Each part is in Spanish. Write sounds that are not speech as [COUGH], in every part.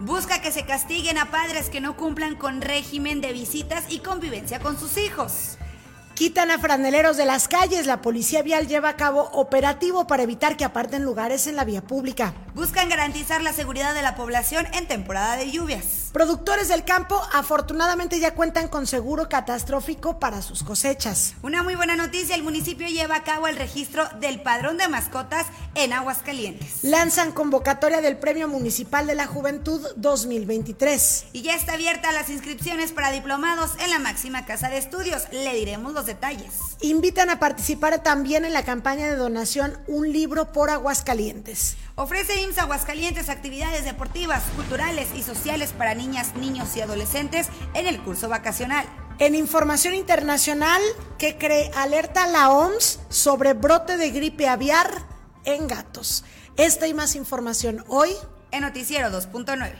Busca que se castiguen a padres que no cumplan con régimen de visitas y convivencia con sus hijos. Quitan a franeleros de las calles. La policía vial lleva a cabo operativo para evitar que aparten lugares en la vía pública. Buscan garantizar la seguridad de la población en temporada de lluvias. Productores del campo afortunadamente ya cuentan con seguro catastrófico para sus cosechas. Una muy buena noticia, el municipio lleva a cabo el registro del padrón de mascotas en Aguascalientes. Lanzan convocatoria del Premio Municipal de la Juventud 2023. Y ya está abierta las inscripciones para diplomados en la máxima casa de estudios. Le diremos los detalles. Invitan a participar también en la campaña de donación Un libro por Aguascalientes. Ofrece IMSS Aguascalientes actividades deportivas, culturales y sociales para niñas, niños y adolescentes en el curso vacacional. En información internacional, que cree alerta la OMS sobre brote de gripe aviar en gatos. Esta y más información hoy en Noticiero 2.9.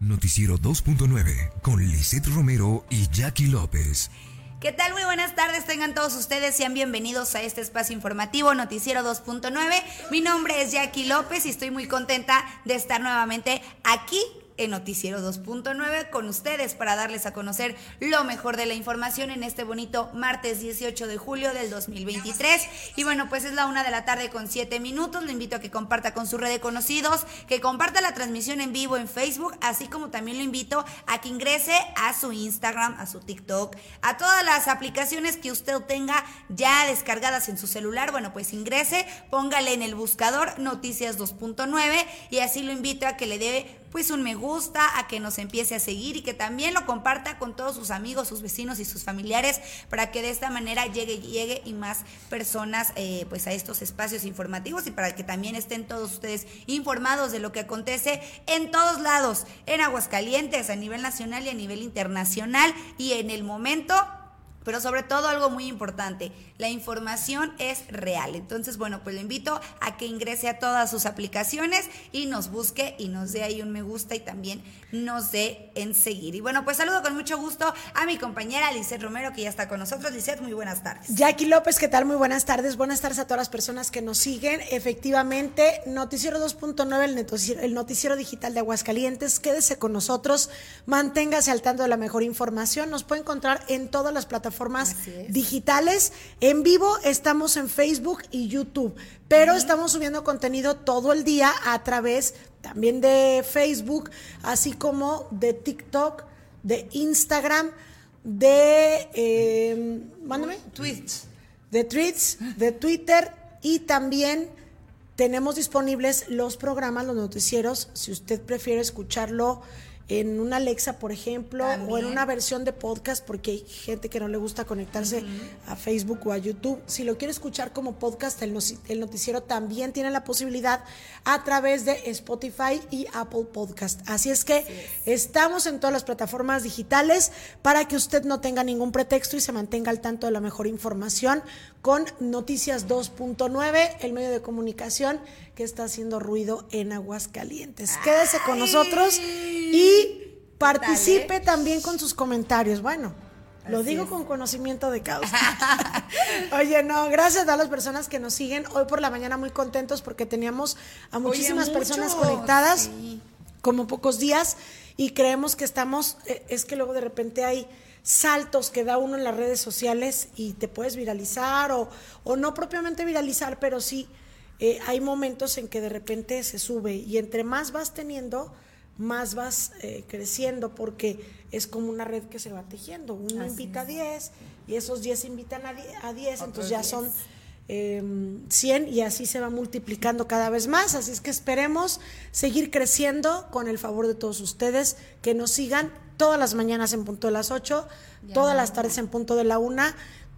Noticiero 2.9 con Lisette Romero y Jackie López. ¿Qué tal? Muy buenas tardes, tengan todos ustedes, sean bienvenidos a este espacio informativo Noticiero 2.9. Mi nombre es Jackie López y estoy muy contenta de estar nuevamente aquí en Noticiero 2.9 con ustedes para darles a conocer lo mejor de la información en este bonito martes 18 de julio del 2023. Y bueno, pues es la una de la tarde con siete minutos. Le invito a que comparta con su red de conocidos, que comparta la transmisión en vivo en Facebook, así como también lo invito a que ingrese a su Instagram, a su TikTok, a todas las aplicaciones que usted tenga ya descargadas en su celular. Bueno, pues ingrese, póngale en el buscador Noticias 2.9 y así lo invito a que le dé pues un me gusta, a que nos empiece a seguir y que también lo comparta con todos sus amigos, sus vecinos y sus familiares para que de esta manera llegue, llegue y más personas eh, pues a estos espacios informativos y para que también estén todos ustedes informados de lo que acontece en todos lados, en Aguascalientes, a nivel nacional y a nivel internacional y en el momento pero sobre todo algo muy importante, la información es real. Entonces, bueno, pues lo invito a que ingrese a todas sus aplicaciones y nos busque y nos dé ahí un me gusta y también nos dé en seguir. Y bueno, pues saludo con mucho gusto a mi compañera Lizeth Romero que ya está con nosotros. Lizeth, muy buenas tardes. Jackie López, ¿qué tal? Muy buenas tardes. Buenas tardes a todas las personas que nos siguen. Efectivamente, Noticiero 2.9, el noticiero, el noticiero digital de Aguascalientes. Quédese con nosotros, manténgase al tanto de la mejor información. Nos puede encontrar en todas las plataformas plataformas digitales. En vivo estamos en Facebook y YouTube, pero estamos subiendo contenido todo el día a través también de Facebook, así como de TikTok, de Instagram, de... Eh, mándame. Tweets. De tweets, de Twitter y también tenemos disponibles los programas, los noticieros, si usted prefiere escucharlo en una Alexa, por ejemplo, o en una versión de podcast, porque hay gente que no le gusta conectarse a Facebook o a YouTube. Si lo quiere escuchar como podcast, el, noticiero también tiene la posibilidad a través de Spotify y Apple Podcast. Así es que estamos en todas las plataformas digitales para que usted no tenga ningún pretexto y se mantenga al tanto de la mejor información con Noticias 2.9, el medio de comunicación que está haciendo ruido en Aguascalientes. Quédese con nosotros y participe también con sus comentarios. Bueno, lo digo con conocimiento de causa. [LAUGHS] Oye, no, gracias a las personas que nos siguen. Hoy por la mañana muy contentos porque teníamos a muchísimas personas conectadas, como pocos días, y creemos que estamos, eh, es que luego de repente hay saltos que da uno en las redes sociales y te puedes viralizar o, o no propiamente viralizar, pero sí eh, hay momentos en que de repente se sube y entre más vas teniendo, más vas eh, creciendo porque es como una red que se va tejiendo. Uno invita a 10 y esos 10 invitan a 10, entonces ya son 100 em, y así se va multiplicando cada vez más. Así es que esperemos seguir creciendo con el favor de todos ustedes, que nos sigan todas las mañanas en punto de las 8, todas las tardes en punto de la 1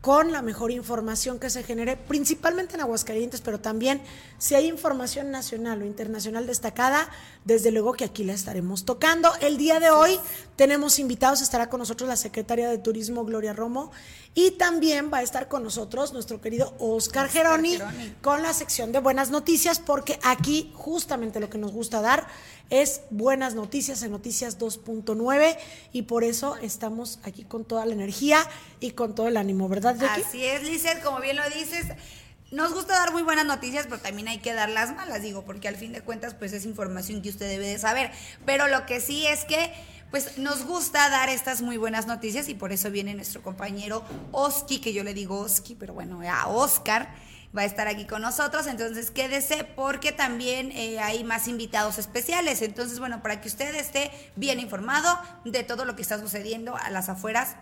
con la mejor información que se genere, principalmente en Aguascalientes, pero también si hay información nacional o internacional destacada, desde luego que aquí la estaremos tocando. El día de hoy tenemos invitados, estará con nosotros la secretaria de Turismo Gloria Romo y también va a estar con nosotros nuestro querido Oscar, Geroni, con la sección de buenas noticias, porque aquí justamente lo que nos gusta dar es buenas noticias en Noticias 2.9 y por eso estamos aquí con toda la energía y con todo el ánimo, ¿verdad, Así es, Lizeth, como bien lo dices nos gusta dar muy buenas noticias, pero también hay que dar las malas, digo, porque al fin de cuentas, pues es información que usted debe de saber. Pero lo que sí es que pues nos gusta dar estas muy buenas noticias y por eso viene nuestro compañero Oski, que yo le digo Oski, pero bueno, a Oscar va a estar aquí con nosotros, entonces quédese porque también eh, hay más invitados especiales, entonces bueno, para que usted esté bien informado de todo lo que está sucediendo a las afueras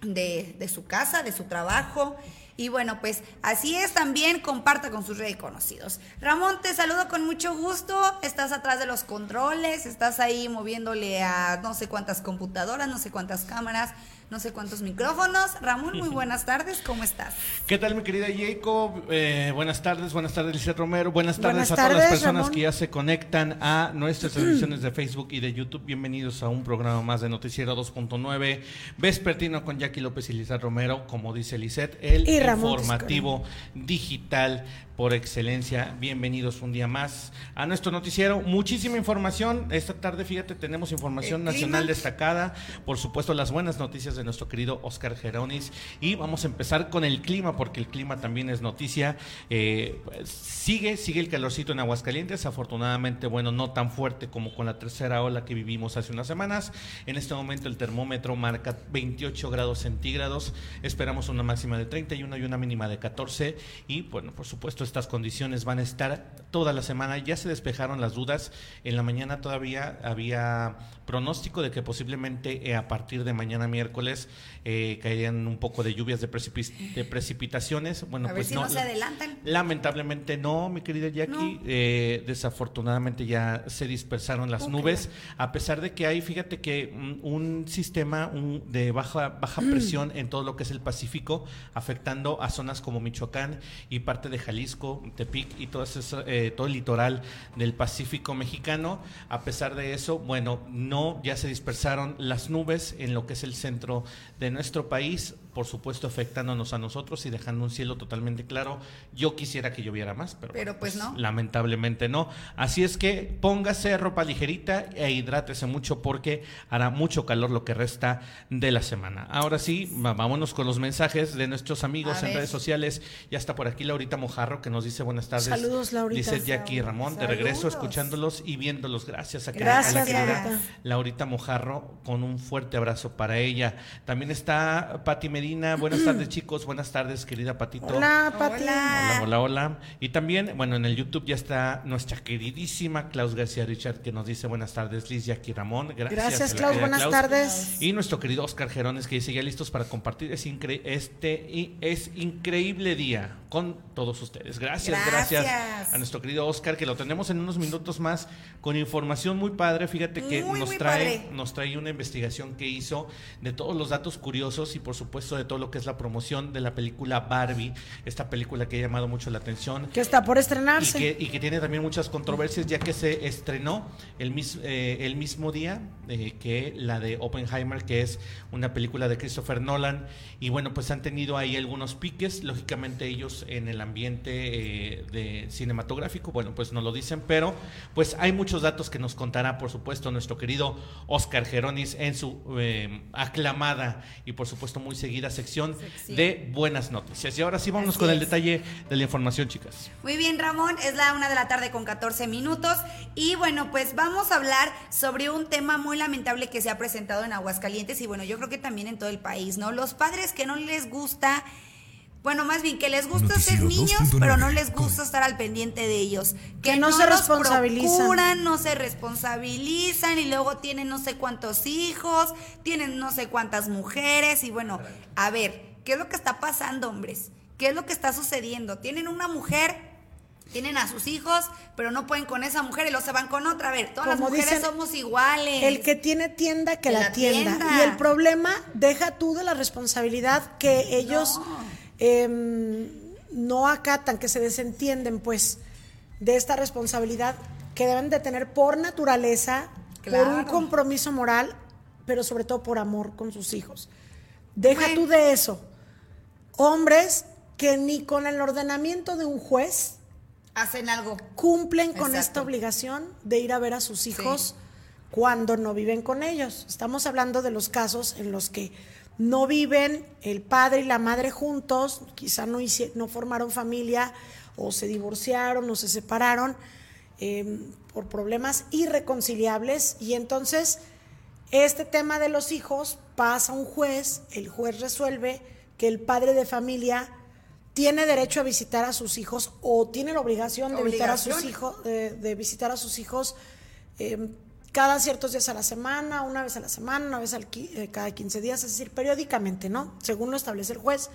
de, de su casa, de su trabajo. Y bueno, pues así es también, comparta con sus reconocidos. Ramón, te saludo con mucho gusto. Estás atrás de los controles, estás ahí moviéndole a no sé cuántas computadoras, no sé cuántas cámaras, no sé cuántos micrófonos. Ramón, muy buenas tardes, ¿cómo estás? ¿Qué tal, mi querida Jacob? Eh, buenas tardes, buenas tardes, Lizeth Romero. Buenas tardes Buenas a todas las personas Ramón. que ya se conectan a nuestras [CLEARS THROAT] transmisiones de Facebook y de YouTube. Bienvenidos a un programa más de Noticiero 2.9, vespertino con Jackie López y Lizeth Romero, como dice Lizeth, el Y informativo digital por excelencia. Bienvenidos un día más a nuestro noticiero. Muchísima información. Esta tarde, fíjate, tenemos información nacional destacada. Por supuesto, las buenas noticias de nuestro querido Oscar Geronis. Y vamos a empezar con el clima, porque el clima también es noticia. Eh, sigue, sigue el calorcito en Aguascalientes. Afortunadamente, bueno, no tan fuerte como con la tercera ola que vivimos hace unas semanas. En este momento el termómetro marca 28 grados centígrados. Esperamos una máxima de 31 y una mínima de 14. Y bueno, por supuesto, estas condiciones van a estar toda la semana. Ya se despejaron las dudas. En la mañana todavía había pronóstico de que posiblemente eh, a partir de mañana miércoles eh, caerían un poco de lluvias de, de precipitaciones. Bueno, a ver pues si no. no se adelantan. Lamentablemente no, mi querida Jackie. No. Eh, desafortunadamente ya se dispersaron las nubes, a pesar de que hay, fíjate que mm, un sistema un- de baja, baja Mm. presión en todo lo que es el Pacífico, afectando a zonas como Michoacán y parte de Jalisco, Tepic y todo, ese- eh, todo el litoral del Pacífico mexicano. A pesar de eso, bueno, no, ya se dispersaron las nubes en lo que es el centro de nuestro país, por supuesto afectándonos a nosotros y dejando un cielo totalmente claro. Yo quisiera que lloviera más, pero, Pero, bueno, pues, no. lamentablemente no. Así es que póngase ropa ligerita e hidrátese mucho porque hará mucho calor lo que resta de la semana. Ahora sí, vámonos con los mensajes de nuestros amigos A en ver. redes sociales. Ya está por aquí Laurita Mojarro que nos dice buenas tardes. Saludos, Laurita. Dice Jackie y Ramón, de regreso Saludos. escuchándolos y viéndolos. Gracias a, que- Gracias, a la querida Laurita. Laurita Mojarro con un fuerte abrazo para ella. También está Pati Medina. Buenas tardes, chicos. Buenas tardes, querida Patito. Hola, Pati. Hola. Hola, hola, hola. Y también, bueno, en el YouTube ya está nuestra queridísima Klaus García Richard que nos dice buenas tardes, Liz, Jackie Ramón. Gracias, Gracias, a la Klaus. querida Buenas Klaus. tardes. Y nuestro querido Oscar Gerones que dice ya listos para compartir es incre- este y es increíble día con todos ustedes. Gracias, gracias, Gracias. a nuestro querido Oscar que lo tenemos en unos minutos más con información muy padre. Fíjate que Muy, nos muy trae padre. nos trae una investigación que hizo de todos los datos curiosos y por supuesto de todo lo que es la promoción de la película Barbie, esta película que ha llamado mucho la atención Que está por y estrenarse. que, y que tiene también muchas controversias ya que se estrenó el, mis- eh, el mismo día eh, que la de Oppenheimer, que es una película de Christopher Nolan. Y bueno, pues han tenido ahí algunos piques, lógicamente ellos en el ambiente eh, de cinematográfico, bueno, pues no lo dicen, pero pues hay muchos datos que nos contará, por supuesto, nuestro querido Oscar Geronis en su eh, aclamada y por supuesto muy seguida sección Sección. de buenas noticias. Y ahora sí, vámonos Así con el es. detalle de la información, chicas. Muy bien, Ramón, es la una de la tarde con 14 minutos. Y bueno, pues vamos a hablar sobre un tema muy lamentable que se ha presentado en Aguascalientes y bueno, yo creo que también en todo el país, ¿no? Los padres que no les gusta. Bueno, más bien que les gusta ser niños, 2.9 pero no les con- gusta estar al pendiente de ellos. Que no se los responsabilizan. procuran, no se responsabilizan y luego tienen no sé cuántos hijos, tienen no sé cuántas mujeres y bueno, a ver, ¿qué es lo que está pasando, hombres? ¿Qué es lo que está sucediendo? Tienen una mujer, tienen a sus hijos, pero no pueden con esa mujer y luego se van con otra. A ver, todas las mujeres dicen, somos iguales. El que tiene tienda, que Que la, la tienda. tienda. Y el problema, deja tú de la responsabilidad que ellos em, no acatan, que se desentienden, pues, de esta responsabilidad que deben de tener por naturaleza, por un compromiso moral, pero sobre todo por amor con sus hijos. Deja Bueno. tú de eso. Hombres que ni con el ordenamiento de un juez Hacen algo. cumplen con esta obligación de ir a ver a sus hijos cuando no viven con ellos. Estamos hablando de los casos en los que no viven el padre y la madre juntos, quizá no, no formaron familia o se divorciaron o se separaron em, por problemas irreconciliables. Y entonces este tema de los hijos pasa a un juez, el juez resuelve que el padre de familia tiene derecho a visitar a sus hijos o tiene la obligación de, visitar a sus hijos, de, visitar a sus hijos em, cada ciertos días a la semana, una vez a la semana, una vez al, eh, cada 15 días, es decir, periódicamente, ¿no? Según lo establece el juez.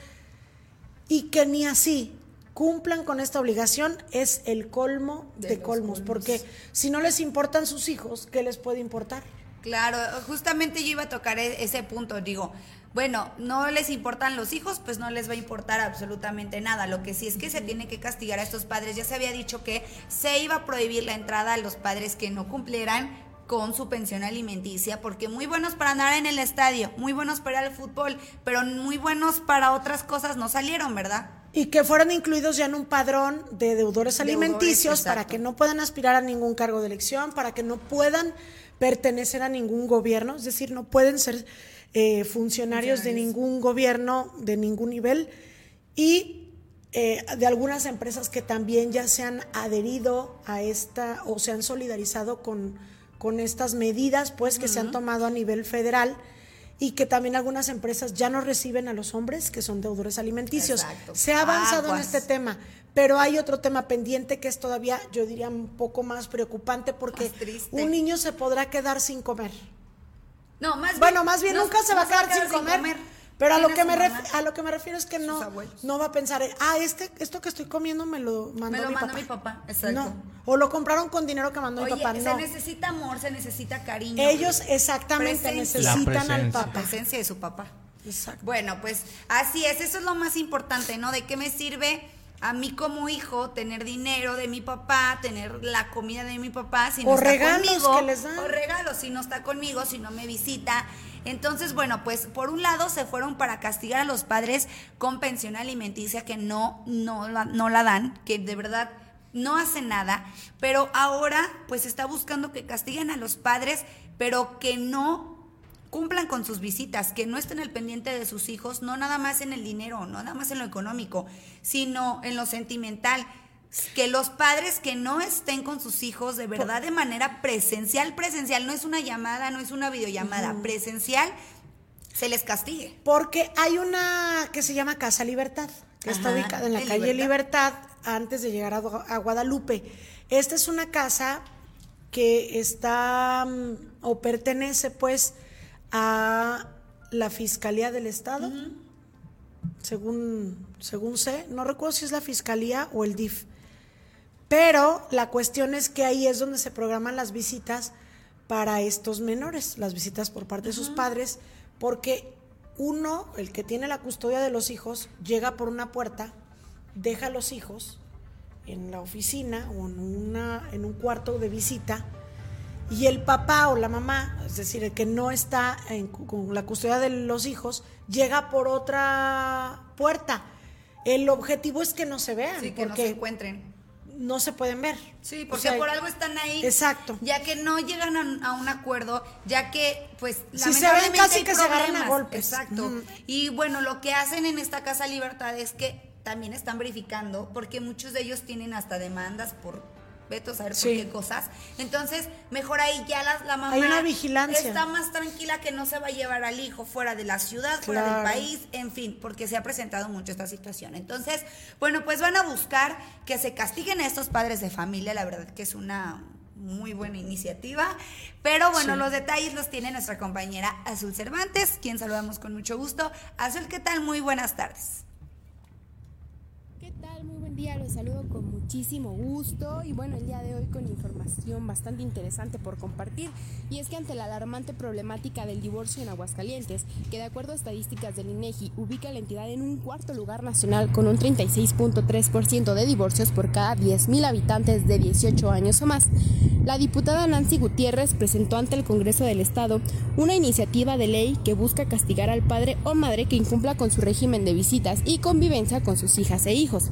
Y que ni así cumplan con esta obligación es el colmo de, colmos, porque si no les importan sus hijos, ¿qué les puede importar? Claro, justamente yo iba a tocar e-, ese punto, digo, bueno, no les importan los hijos, pues no les va a importar absolutamente nada. Lo que sí es que se tiene que castigar a estos padres. Ya se había dicho que se iba a prohibir la entrada a los padres que no cumplieran con su pensión alimenticia, porque muy buenos para andar en el estadio, muy buenos para el fútbol, pero muy buenos para otras cosas no salieron, ¿verdad? Y que fueron incluidos ya en un padrón de deudores alimenticios para que no puedan aspirar a ningún cargo de elección, para que no puedan pertenecer a ningún gobierno, es decir, no pueden ser eh, funcionarios, de ningún gobierno, de ningún nivel, y eh, de algunas empresas que también ya se han adherido a esta o se han solidarizado con, con estas medidas pues que se han tomado a nivel federal y que también algunas empresas ya no reciben a los hombres que son deudores alimenticios. Se ha avanzado en este tema, pero hay otro tema pendiente que es todavía, yo diría, un poco más preocupante porque un niño se podrá quedar sin comer. No, más bien, bueno, más bien nunca se va a quedar, sin, comer, Pero a lo, que me a lo que me refiero es que no, no va a pensar, ah, este, esto que estoy comiendo me lo mandó, me lo mi, mandó papá. mi papá. Exacto. O lo compraron con dinero que mandó mi papá. No. Se necesita amor, se necesita cariño. Ellos exactamente necesitan al papá. La presencia de su papá. Exacto. Bueno, pues así es, eso es lo más importante, ¿no? ¿De qué me sirve? a mí como hijo tener dinero de mi papá, tener la comida de mi papá, si no está conmigo, o regalos si no está conmigo, si no me visita. Entonces, bueno, pues por un lado se fueron para castigar a los padres con pensión alimenticia que no, no, no la dan, que de verdad no hacen nada, pero ahora pues está buscando que castiguen a los padres, pero que no cumplan con sus visitas, que no estén al pendiente de sus hijos, no nada más en el dinero, no nada más en lo económico, sino en lo sentimental. Que los padres que no estén con sus hijos de verdad de manera presencial, presencial, no es una llamada, no es una videollamada, presencial, se les castigue. Porque hay una que se llama Casa Libertad, que está ubicada en la calle Libertad. antes de llegar a, Guadalupe. Esta es una casa que está mm, o pertenece pues a la Fiscalía del Estado, según, según sé, no recuerdo si es la Fiscalía o el DIF, pero la cuestión es que ahí es donde se programan las visitas para estos menores, las visitas por parte de sus padres, porque uno, el que tiene la custodia de los hijos, llega por una puerta, deja a los hijos en la oficina o en, una, en un cuarto de visita, y el papá o la mamá, es decir, el que no está con la custodia de los hijos, llega por otra puerta. El objetivo es que no se vean. Sí, que no se encuentren. No se pueden ver. Sí, porque por algo están ahí. Exacto. Ya que no llegan a, un acuerdo, ya que, pues, si se ven casi que se agarran a golpes. Exacto. Y bueno, lo que hacen en esta Casa Libertad es que también están verificando, porque muchos de ellos tienen hasta demandas por veto a saber por qué cosas. Entonces, mejor ahí ya la, la mamá Hay una vigilancia. está más tranquila que no se va a llevar al hijo fuera de la ciudad, fuera del país, en fin, porque se ha presentado mucho esta situación. Entonces, bueno, pues van a buscar que se castiguen a estos padres de familia, la verdad que es una muy buena iniciativa. Pero bueno, los detalles los tiene nuestra compañera Azul Cervantes, quien saludamos con mucho gusto. Azul, ¿qué tal? Muy buenas tardes. ¿Qué tal? Muy buen día, los saludo con muchísimo gusto y bueno, el día de hoy con información bastante interesante por compartir y es que ante la alarmante problemática del divorcio en Aguascalientes, que de acuerdo a estadísticas del INEGI ubica la entidad en un cuarto lugar nacional con un 36.3% de divorcios por cada 10.000 habitantes de 18 años o más, la diputada Nancy Gutiérrez presentó ante el Congreso del Estado una iniciativa de ley que busca castigar al padre o madre que incumpla con su régimen de visitas y convivencia con sus hijas e hijos.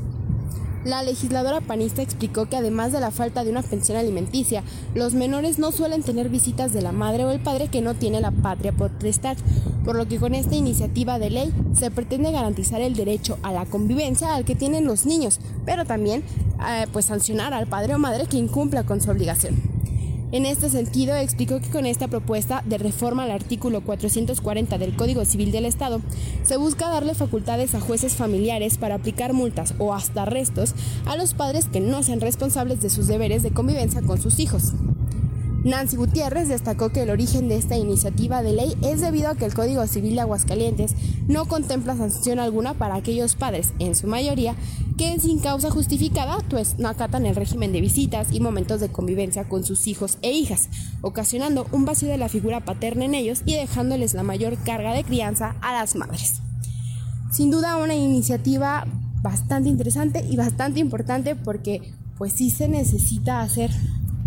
La legisladora panista explicó que además de la falta de una pensión alimenticia, los menores no suelen tener visitas de la madre o el padre que no tiene la patria potestad, por lo que con esta iniciativa de ley se pretende garantizar el derecho a la convivencia al que tienen los niños, pero también eh, pues sancionar al padre o madre que incumpla con su obligación. En este sentido, explicó que con esta propuesta de reforma al artículo 440 del Código Civil del Estado, se busca darle facultades a jueces familiares para aplicar multas o hasta arrestos a los padres que no sean responsables de sus deberes de convivencia con sus hijos. Nancy Gutiérrez destacó que el origen de esta iniciativa de ley es debido a que el Código Civil de Aguascalientes no contempla sanción alguna para aquellos padres, en su mayoría, que sin causa justificada pues no acatan el régimen de visitas y momentos de convivencia con sus hijos e hijas, ocasionando un vacío de la figura paterna en ellos y dejándoles la mayor carga de crianza a las madres. Sin duda una iniciativa bastante interesante y bastante importante porque pues sí se necesita hacer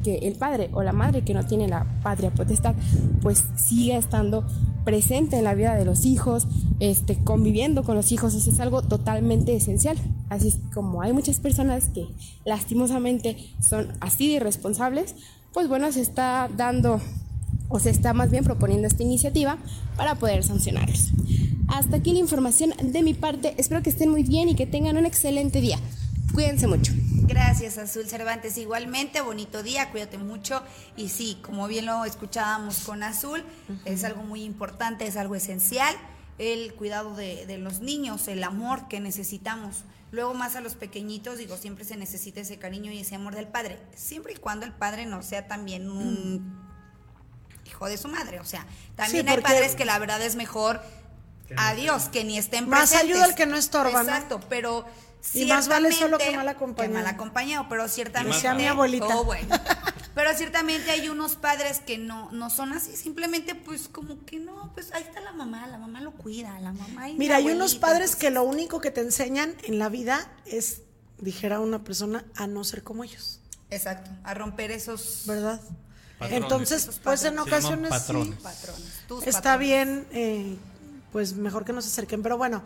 que el padre o la madre que no tiene la patria potestad, pues siga estando presente en la vida de los hijos, este, conviviendo con los hijos, eso es algo totalmente esencial. Así es como hay muchas personas que lastimosamente son así de irresponsables, pues bueno, se está dando o se está más bien proponiendo esta iniciativa para poder sancionarlos. Hasta aquí la información de mi parte, espero que estén muy bien y que tengan un excelente día. Cuídense mucho. Gracias, Azul Cervantes. Igualmente, bonito día, cuídate mucho. Y sí, como bien lo escuchábamos con Azul, es algo muy importante, es algo esencial, el cuidado de, los niños, el amor que necesitamos. Luego más a los pequeñitos, digo, siempre se necesita ese cariño y ese amor del padre, siempre y cuando el padre no sea también un hijo de su madre. O sea, también hay padres que la verdad es mejor adiós, que ni estén presentes. Más ayuda al que no estorba. Exacto, pero y más vale solo que mal acompañado. Que mal acompañado, pero ciertamente. Decía mi abuelita. Oh, bueno. pero ciertamente hay unos padres que no, no son así, simplemente pues como que no, pues ahí está la mamá, la mamá lo cuida, la mamá. Mira, hay unos padres que lo único que te enseñan en la vida es, dijera una persona, a no ser como ellos. Exacto, a romper esos. ¿Verdad? Entonces, pues en ocasiones patrones. Sí, patrones. está bien, eh, pues mejor que no se acerquen, pero bueno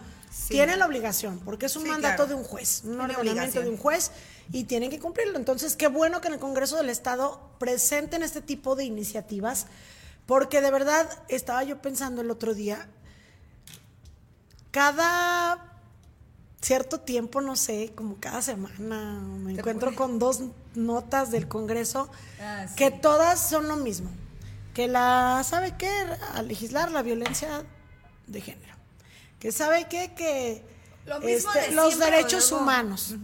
tienen la obligación, porque es un mandato de un juez, un ordenamiento de un juez y tienen que cumplirlo. Entonces, qué bueno que en el Congreso del Estado presenten este tipo de iniciativas, porque de verdad estaba yo pensando el otro día, cada cierto tiempo, no sé, como cada semana, me encuentro con dos notas del Congreso ah, que todas son lo mismo, que la, ¿sabe qué? A legislar la violencia de género que sabe qué, que este, los derechos humanos,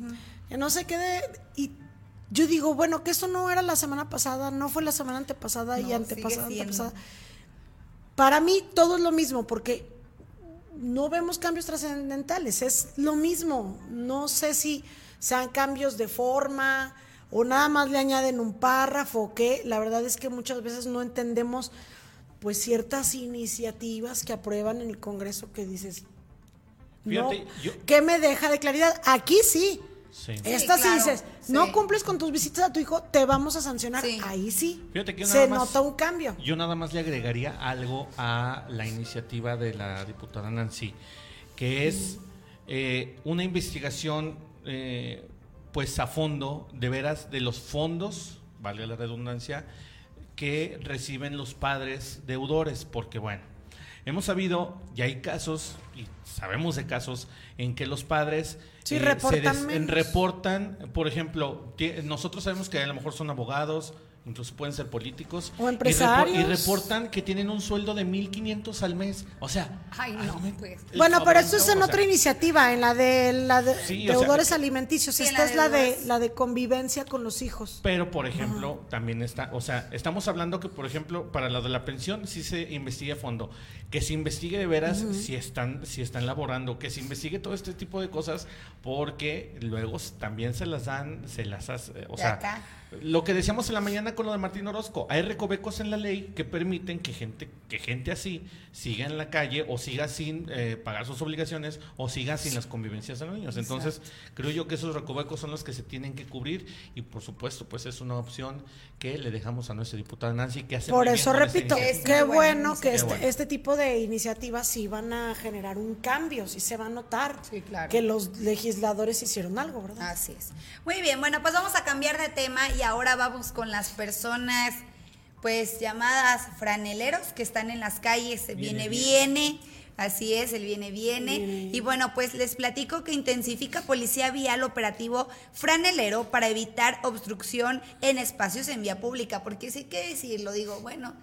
que no se quede, y yo digo, bueno, que esto no era la semana pasada, no fue la semana antepasada y antepasada, antepasada. Para mí todo es lo mismo, porque no vemos cambios trascendentales, es lo mismo. No sé si sean cambios de forma o nada más le añaden un párrafo o qué. La verdad es que muchas veces no entendemos pues ciertas iniciativas que aprueban en el Congreso que dices, ¿qué me deja de claridad? Aquí sí. Sí. Esta sí, dices, no cumples con tus visitas a tu hijo, te vamos a sancionar. Ahí sí. se nota un cambio. Yo nada más le agregaría algo a la iniciativa de la diputada Nancy, que es eh, una investigación eh, pues a fondo, de veras, de los fondos, vale la redundancia, que reciben los padres deudores, porque bueno, hemos sabido, y hay casos, y sabemos de casos, en que los padres sí, reportan, se reportan, por ejemplo, nosotros sabemos que a lo mejor son abogados, incluso pueden ser políticos. O empresarios. Y, reportan que tienen un sueldo de 1.500 al mes. O sea, pues. Bueno, pero eso es en otra iniciativa, en la de la deudores alimenticios. Esta es la de la de convivencia con los hijos. Pero, por ejemplo, también está, o sea, estamos hablando que, por ejemplo, para la de la pensión sí se investigue a fondo. Que se investigue de veras si están si están laborando, que se investigue todo este tipo de cosas, porque luego también se las dan, se las hace, o sea Lo que decíamos en la mañana con lo de Martín Orozco, hay recovecos en la ley que permiten que gente, que gente así siga en la calle o siga sin eh, pagar sus obligaciones o siga sin las convivencias de los niños. Entonces, creo yo que esos recovecos son los que se tienen que cubrir y por supuesto, pues es una opción que le dejamos a nuestra diputada Nancy que hace Por eso repito, Es qué bueno que este, bueno. este tipo de iniciativas sí van a generar un cambio, sí se va a notar Sí, claro. que los legisladores hicieron algo, ¿verdad? Así es. Muy bien, bueno, pues vamos a cambiar de tema y ahora vamos con las personas, pues llamadas franeleros que están en las calles. Viene, viene. Así es, el viene, viene. Y bueno, pues les platico que intensifica Policía Vial operativo franelero para evitar obstrucción en espacios en vía pública. Porque sí que decirlo, digo, bueno,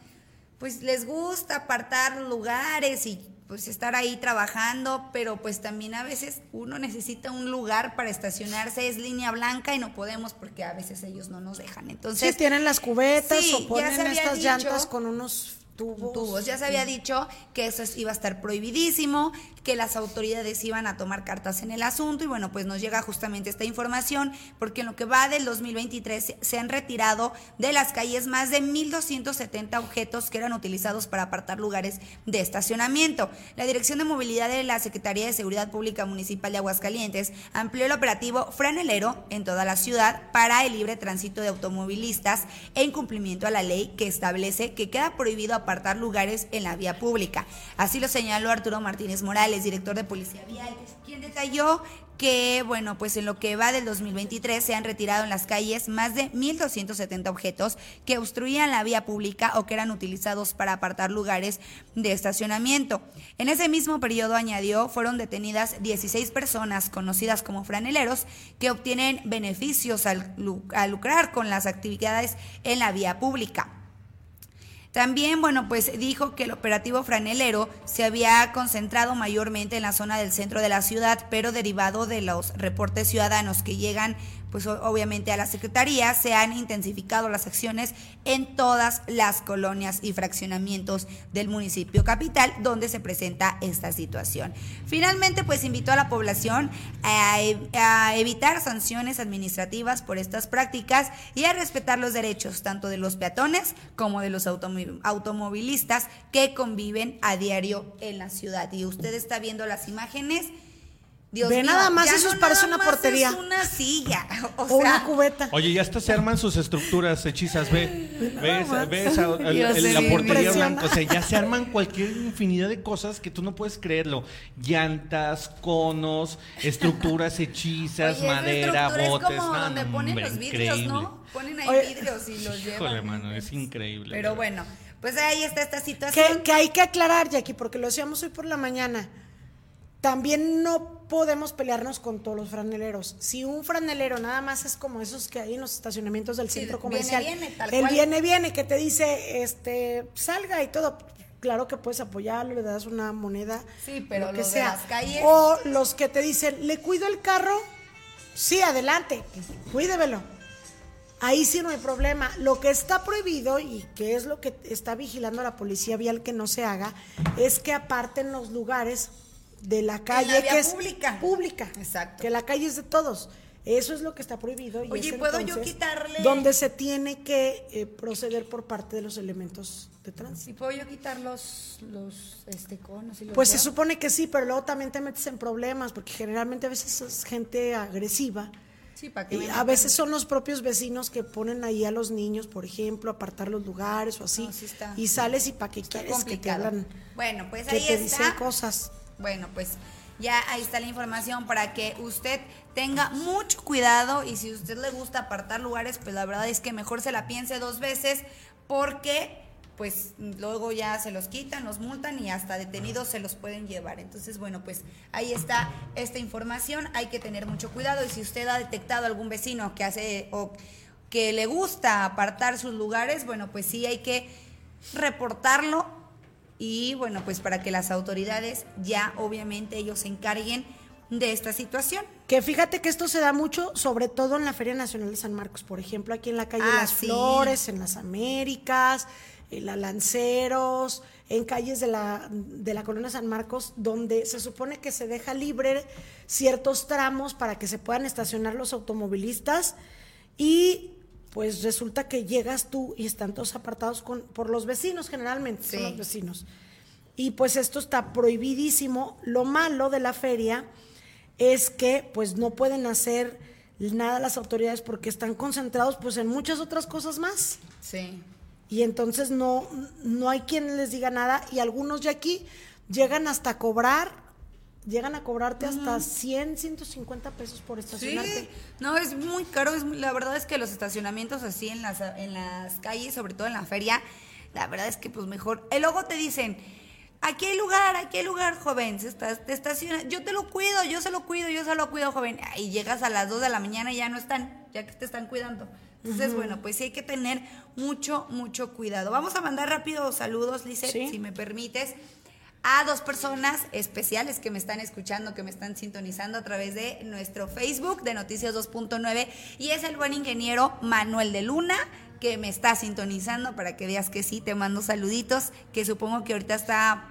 pues les gusta apartar lugares y pues estar ahí trabajando, pero pues también a veces uno necesita un lugar para estacionarse, es línea blanca y no podemos porque a veces ellos no nos dejan. Entonces, sí, tienen las cubetas sí, o ponen estas dicho- llantas con unos tubos. tubos. Ya se había dicho que eso es- iba a estar prohibidísimo, que las autoridades iban a tomar cartas en el asunto y bueno, pues nos llega justamente esta información porque en lo que va del 2023 se- han retirado de las calles más de 1.270 objetos que eran utilizados para apartar lugares de estacionamiento. La Dirección de Movilidad de la Secretaría de Seguridad Pública Municipal de Aguascalientes amplió el operativo franelero en toda la ciudad para el libre tránsito de automovilistas en cumplimiento a la ley que establece que queda prohibido apartar lugares en la vía pública. Así lo señaló Arturo Martínez Morales, director de Policía Vial, quien detalló que, bueno, pues en lo que va del 2023 se han retirado en las calles más de 1.270 objetos que obstruían la vía pública o que eran utilizados para apartar lugares de estacionamiento. En ese mismo periodo, añadió, fueron detenidas 16 personas conocidas como franeleros que obtienen beneficios al lucrar con las actividades en la vía pública. También, bueno, pues dijo que el operativo franelero se había concentrado mayormente en la zona del centro de la ciudad, pero derivado de los reportes ciudadanos que llegan, pues obviamente a la Secretaría, se han intensificado las acciones en todas las colonias y fraccionamientos del municipio capital donde se presenta esta situación. Finalmente, pues invitó a la población a, e- a evitar sanciones administrativas por estas prácticas y a respetar los derechos tanto de los peatones como de los automo- automovilistas que conviven a diario en la ciudad. Y usted está viendo las imágenes. Dios Ve mío, nada más, eso no parece una portería. Es una silla. [LAUGHS] O, O sea, una cubeta. Oye, ya hasta se arman sus estructuras hechizas, ve, ves, manches. ves a- el- el- la portería blanca, o sea, ya se arman cualquier infinidad de cosas que tú no puedes creerlo, llantas, conos, estructuras hechizas, Oye, madera, estructura botes, es como no, donde no, ponen hombre, los vidrios, increíble. ¿no? Ponen ahí Oye, vidrios y los llevan. Híjole, mano, es increíble. Pero bueno, pues ahí está esta situación. Que, que hay que aclarar, Jackie, porque lo decíamos hoy por la mañana. También no podemos pelearnos con todos los franeleros. Si un franelero nada más es como esos que hay en los estacionamientos del Sí, centro viene, comercial, viene, tal el cual. viene, viene, que te dice, este, salga y todo. Claro que puedes apoyarlo, le das una moneda. Sí, pero lo que de sea. las calles- O los que te dicen, ¿le cuido el carro? Sí, adelante, cuídemelo. Ahí sí no hay problema. Lo que está prohibido y que es lo que está vigilando la policía vial que no se haga, es que aparten los lugares de la calle que es pública. pública. Exacto. Que la calle es de todos. Eso es lo que está prohibido. Y Oye, es ¿puedo yo quitarle- Donde se tiene que eh, proceder por parte de los elementos de tránsito. Si puedo yo quitar los, los este, conos y los Pues se supone que sí, pero luego también te metes en problemas, porque generalmente a veces es gente agresiva. Sí, para que Y a veces son los propios vecinos que ponen ahí a los niños, por ejemplo, apartar los lugares o así. No, sí está- y sales y para qué quieres que te hablan, Bueno, pues que ahí te está. dicen cosas. Bueno, pues ya ahí está la información para que usted tenga mucho cuidado y si usted le gusta apartar lugares, pues la verdad es que mejor se la piense dos veces porque pues luego ya se los quitan, los multan y hasta detenidos se los pueden llevar. Entonces, bueno, pues ahí está esta información, hay que tener mucho cuidado y si usted ha detectado algún vecino que hace o que le gusta apartar sus lugares, bueno, pues sí hay que reportarlo y bueno, pues para que las autoridades ya obviamente ellos se encarguen de esta situación. Que fíjate que esto se da mucho, sobre todo en la Feria Nacional de San Marcos, por ejemplo, aquí en la calle Ah, Las sí. Flores, en las Américas, en la Lanceros, en calles de la, de la colonia San Marcos, donde se supone que se deja libre ciertos tramos para que se puedan estacionar los automovilistas y pues resulta que llegas tú y están todos apartados con, por los vecinos generalmente, son Sí. los vecinos. Y pues esto está prohibidísimo. Lo malo de la feria es que pues no pueden hacer nada las autoridades porque están concentrados pues en muchas otras cosas más. Sí. Y entonces no, no hay quien les diga nada y algunos de aquí llegan hasta cobrar, llegan a cobrarte hasta 100, 150 pesos por Sí, estacionarte. no, es muy caro. Es, muy- la verdad es que los estacionamientos así en las, en las calles, sobre todo en la feria, la verdad es que pues mejor. Y luego te dicen, aquí hay lugar, aquí hay lugar, joven, se está, te estaciona, yo te lo cuido, yo se lo cuido, yo se lo cuido, joven. Y llegas a las 2 de la mañana y ya no están, ya que te están cuidando. Entonces, bueno, pues sí hay que tener mucho, mucho cuidado. Vamos a mandar rápido saludos, Lizeth, Sí. si me permites a dos personas especiales que me están escuchando, que me están sintonizando a través de nuestro Facebook de Noticias 2.9 y es el buen ingeniero Manuel de Luna que me está sintonizando para que veas que sí, te mando saluditos, que supongo que ahorita está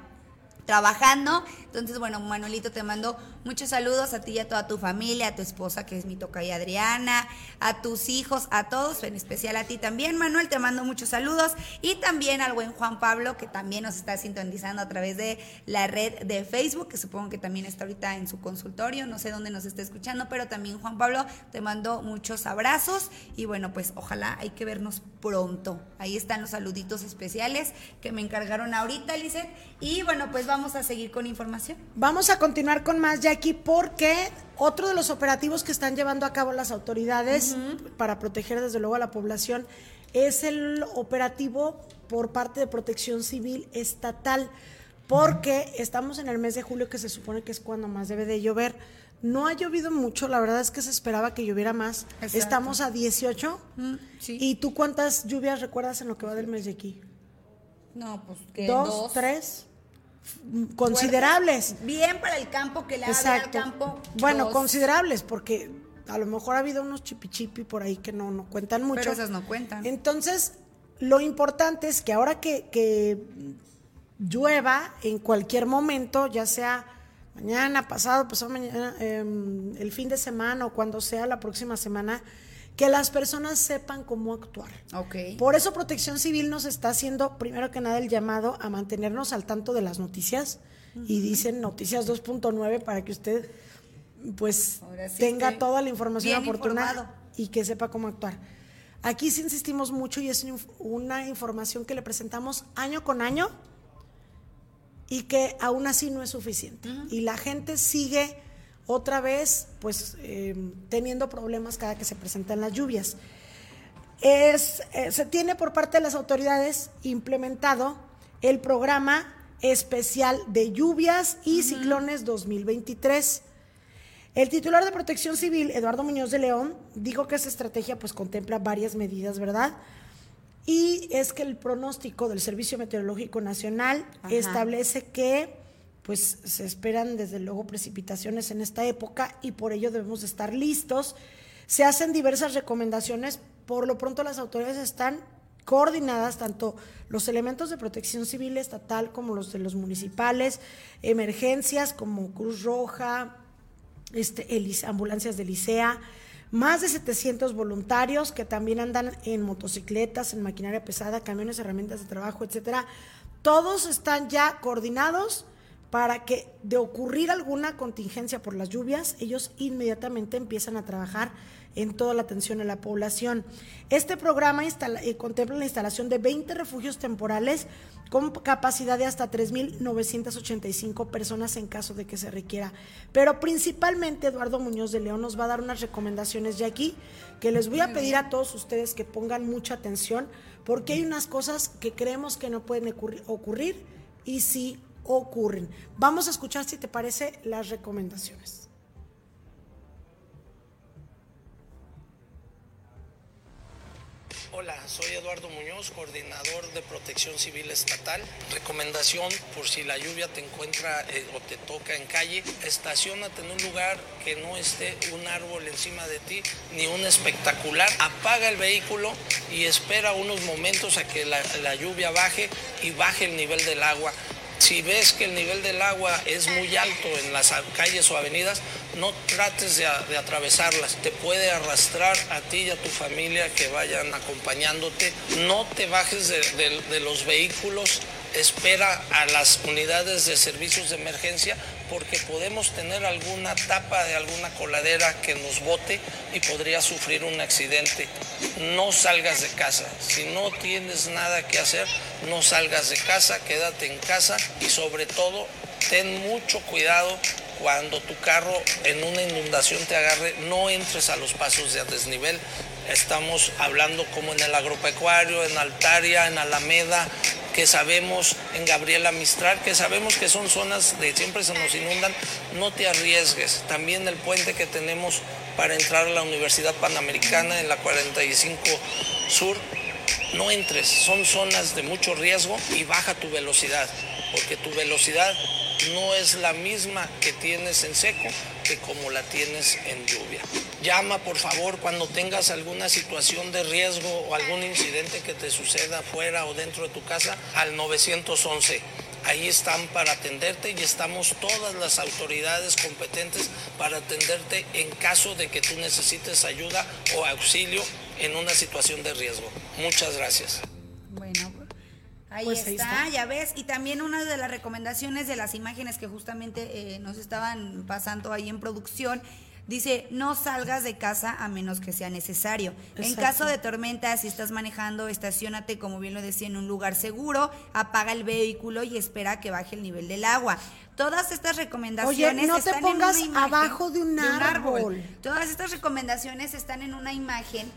trabajando. Entonces, bueno, Manuelito, te mando muchos saludos a ti y a toda tu familia, a tu esposa, que es mi tocaya Adriana, a tus hijos, a todos, en especial a ti también, Manuel, te mando muchos saludos. Y también al buen Juan Pablo, que también nos está sintonizando a través de la red de Facebook, que supongo que también está ahorita en su consultorio, no sé dónde nos está escuchando, pero también Juan Pablo, te mando muchos abrazos y bueno, pues ojalá hay que vernos pronto. Ahí están los saluditos especiales que me encargaron ahorita, Lizeth. Y bueno, pues vamos a seguir con información. Vamos a continuar con más, Jackie, porque otro de los operativos que están llevando a cabo las autoridades para proteger desde luego a la población es el operativo por parte de Protección Civil Estatal, porque estamos en el mes de julio que se supone que es cuando más debe de llover. No ha llovido mucho, la verdad es que se esperaba que lloviera más. Exacto. Estamos a 18. Mm, sí. ¿Y tú cuántas lluvias recuerdas en lo que va del mes de aquí? No, pues que ¿Dos, tres? Considerables. Bien para el campo que le haga al Exacto. campo. bueno, considerables, porque a lo mejor ha habido unos chipichipi por ahí que no, no cuentan mucho. Pero esas no cuentan. Entonces, lo importante es que ahora que, que llueva en cualquier momento, ya sea mañana, pasado, pasado mañana, em, el fin de semana o cuando sea la próxima semana, que las personas sepan cómo actuar. Ok. Por eso Protección Civil nos está haciendo, primero que nada, el llamado a mantenernos al tanto de las noticias. Y dicen noticias 2.9 para que usted pues sí tenga toda la información oportuna informado. y que sepa cómo actuar. Aquí sí insistimos mucho y es una información que le presentamos año con año y que aún así no es suficiente. Y la gente sigue otra vez pues eh, teniendo problemas cada que se presentan las lluvias. Es, eh, se tiene por parte de las autoridades implementado el programa especial de lluvias y ciclones 2023. El titular de Protección Civil, Eduardo Muñoz de León, dijo que esa estrategia pues contempla varias medidas, ¿verdad? Y es que el pronóstico del Servicio Meteorológico Nacional Ajá. establece que pues se esperan desde luego precipitaciones en esta época y por ello debemos de estar listos. Se hacen diversas recomendaciones, por lo pronto las autoridades están coordinadas, tanto los elementos de protección civil estatal como los de los municipales, emergencias como Cruz Roja, este, ambulancias del ICEA, más de 700 voluntarios que también andan en motocicletas, en maquinaria pesada, camiones, herramientas de trabajo, etcétera. Todos están ya coordinados para que de ocurrir alguna contingencia por las lluvias, ellos inmediatamente empiezan a trabajar en toda la atención a la población. Este programa instala- eh, contempla la instalación de 20 refugios temporales con capacidad de hasta 3.985 personas en caso de que se requiera. Pero principalmente Eduardo Muñoz de León nos va a dar unas recomendaciones ya aquí que les voy a pedir a todos ustedes que pongan mucha atención porque hay unas cosas que creemos que no pueden ocurri- ocurrir y sí ocurren. Vamos a escuchar si te parece las recomendaciones. Hola, soy Eduardo Muñoz, coordinador de Protección Civil Estatal. Recomendación por si la lluvia te encuentra eh, o te toca en calle, estacionate en un lugar que no esté un árbol encima de ti ni un espectacular. Apaga el vehículo y espera unos momentos a que la, la lluvia baje y baje el nivel del agua. Si ves que el nivel del agua es muy alto en las calles o avenidas, no trates de, atravesarlas. Te puede arrastrar a ti y a tu familia que vayan acompañándote. No te bajes de los vehículos espera a las unidades de servicios de emergencia porque podemos tener alguna tapa de alguna coladera que nos bote y podría sufrir un accidente. No salgas de casa. Si no tienes nada que hacer, no salgas de casa, quédate en casa y sobre todo ten mucho cuidado cuando tu carro en una inundación te agarre, no entres a los pasos de desnivel. Estamos hablando como en el agropecuario, en Altaria, en Alameda, que sabemos en Gabriela Mistral, que sabemos que son zonas de siempre se nos inundan, no te arriesgues. También el puente que tenemos para entrar a la Universidad Panamericana en la 45 Sur, no entres, son zonas de mucho riesgo y baja tu velocidad, porque tu velocidad no es la misma que tienes en seco que como la tienes en lluvia. Llama por favor cuando tengas alguna situación de riesgo o algún incidente que te suceda fuera o dentro de tu casa al 911. Ahí están para atenderte y estamos todas las autoridades competentes para atenderte en caso de que tú necesites ayuda o auxilio en una situación de riesgo. Muchas gracias. Bueno, Ahí, pues está, ya ves. Y también una de las recomendaciones de las imágenes que justamente eh, nos estaban pasando ahí en producción. Dice, no salgas de casa a menos que sea necesario. En caso de tormenta, si estás manejando, estacionate, como bien lo decía, en un lugar seguro, apaga el vehículo y espera que baje el nivel del agua. Todas estas recomendaciones Oye, no te pongas en abajo de un, árbol. Todas estas recomendaciones están en una imagen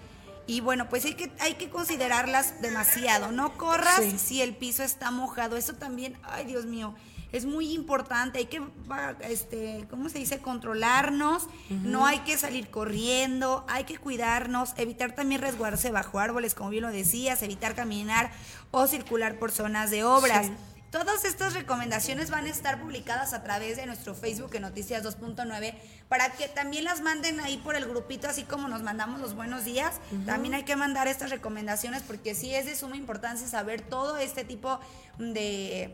y bueno, pues hay que, hay que considerarlas demasiado. No corras si el piso está mojado. Eso también, ay Dios mío, es muy importante. Hay que, este, ¿cómo se dice? Controlarnos. No hay que salir corriendo. Hay que cuidarnos. Evitar también resguardarse bajo árboles, como bien lo decías. Evitar caminar o circular por zonas de obras. Todas estas recomendaciones van a estar publicadas a través de nuestro Facebook en Noticias 2.9 para que también las manden ahí por el grupito, así como nos mandamos los buenos días. También hay que mandar estas recomendaciones porque sí es de suma importancia saber todo este tipo de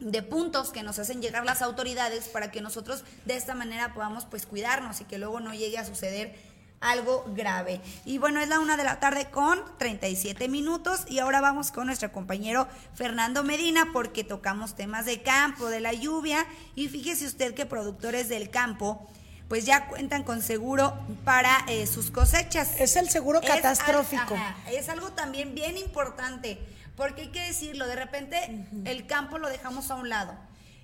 de puntos que nos hacen llegar las autoridades para que nosotros de esta manera podamos pues cuidarnos y que luego no llegue a suceder algo grave. Y bueno, es la una de la tarde con 37 minutos y ahora vamos con nuestro compañero Fernando Medina porque tocamos temas de campo, de la lluvia y fíjese usted que productores del campo pues ya cuentan con seguro para eh, sus cosechas. Es el seguro catastrófico. es algo también bien importante porque hay que decirlo, de repente el campo lo dejamos a un lado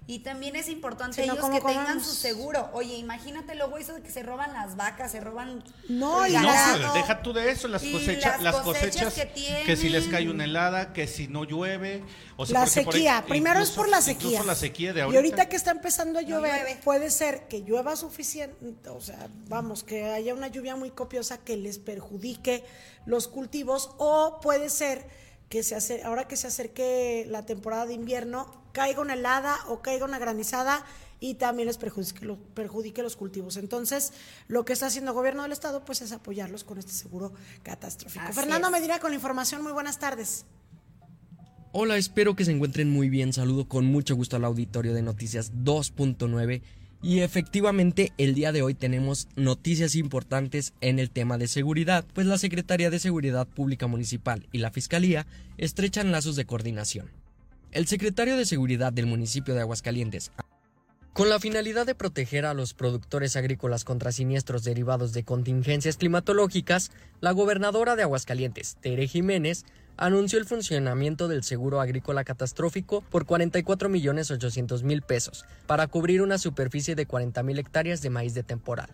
y también es importante ellos que tengan su seguro. Oye, imagínate luego eso de que se roban las vacas, se roban. No, y no, deja tú de eso, las, cosechas, las cosechas, que, si les cae una helada, que si no llueve. O sea, la sequía, primero es por la sequía. la sequía de ahorita. Y ahorita que está empezando a llover, puede ser que llueva suficiente, o sea, vamos, que haya una lluvia muy copiosa que les perjudique los cultivos, o puede ser que se hace, ahora que se acerque la temporada de invierno, caiga una helada o caiga una granizada y también les perjudique, perjudique, los cultivos. Entonces, lo que está haciendo el gobierno del estado pues es apoyarlos con este seguro catastrófico. Fernando Medina con la información, muy buenas tardes. Hola, espero que se encuentren muy bien. Saludo con mucho gusto al auditorio de Noticias 2.9 y efectivamente el día de hoy tenemos noticias importantes en el tema de seguridad, pues la Secretaría de Seguridad Pública Municipal y la Fiscalía estrechan lazos de coordinación. El secretario de Seguridad del municipio de Aguascalientes, con la finalidad de proteger a los productores agrícolas contra siniestros derivados de contingencias climatológicas, la gobernadora de Aguascalientes, Tere Jiménez, anunció el funcionamiento del seguro agrícola catastrófico por 44 millones 800 mil pesos para cubrir una superficie de 40 mil hectáreas de maíz de temporal.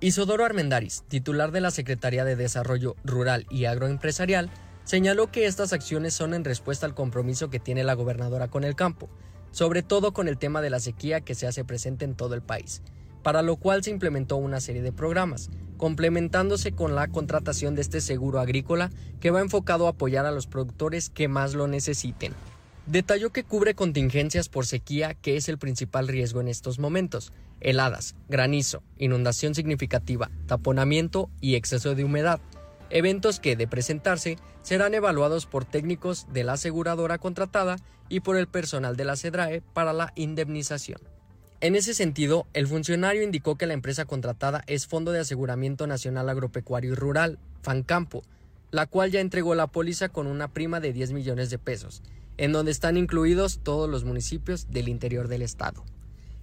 Isodoro Armendaris, titular de la Secretaría de Desarrollo Rural y Agroempresarial, señaló que estas acciones son en respuesta al compromiso que tiene la gobernadora con el campo, sobre todo con el tema de la sequía que se hace presente en todo el país, para lo cual se implementó una serie de programas, complementándose con la contratación de este seguro agrícola que va enfocado a apoyar a los productores que más lo necesiten. Detalló que cubre contingencias por sequía, que es el principal riesgo en estos momentos, heladas, granizo, inundación significativa, taponamiento y exceso de humedad, eventos que, de presentarse, serán evaluados por técnicos de la aseguradora contratada y por el personal de la CEDRAE para la indemnización. En ese sentido, el funcionario indicó que la empresa contratada es Fondo de Aseguramiento Nacional Agropecuario y Rural, FANCAMPO, la cual ya entregó la póliza con una prima de 10 millones de pesos, en donde están incluidos todos los municipios del interior del estado.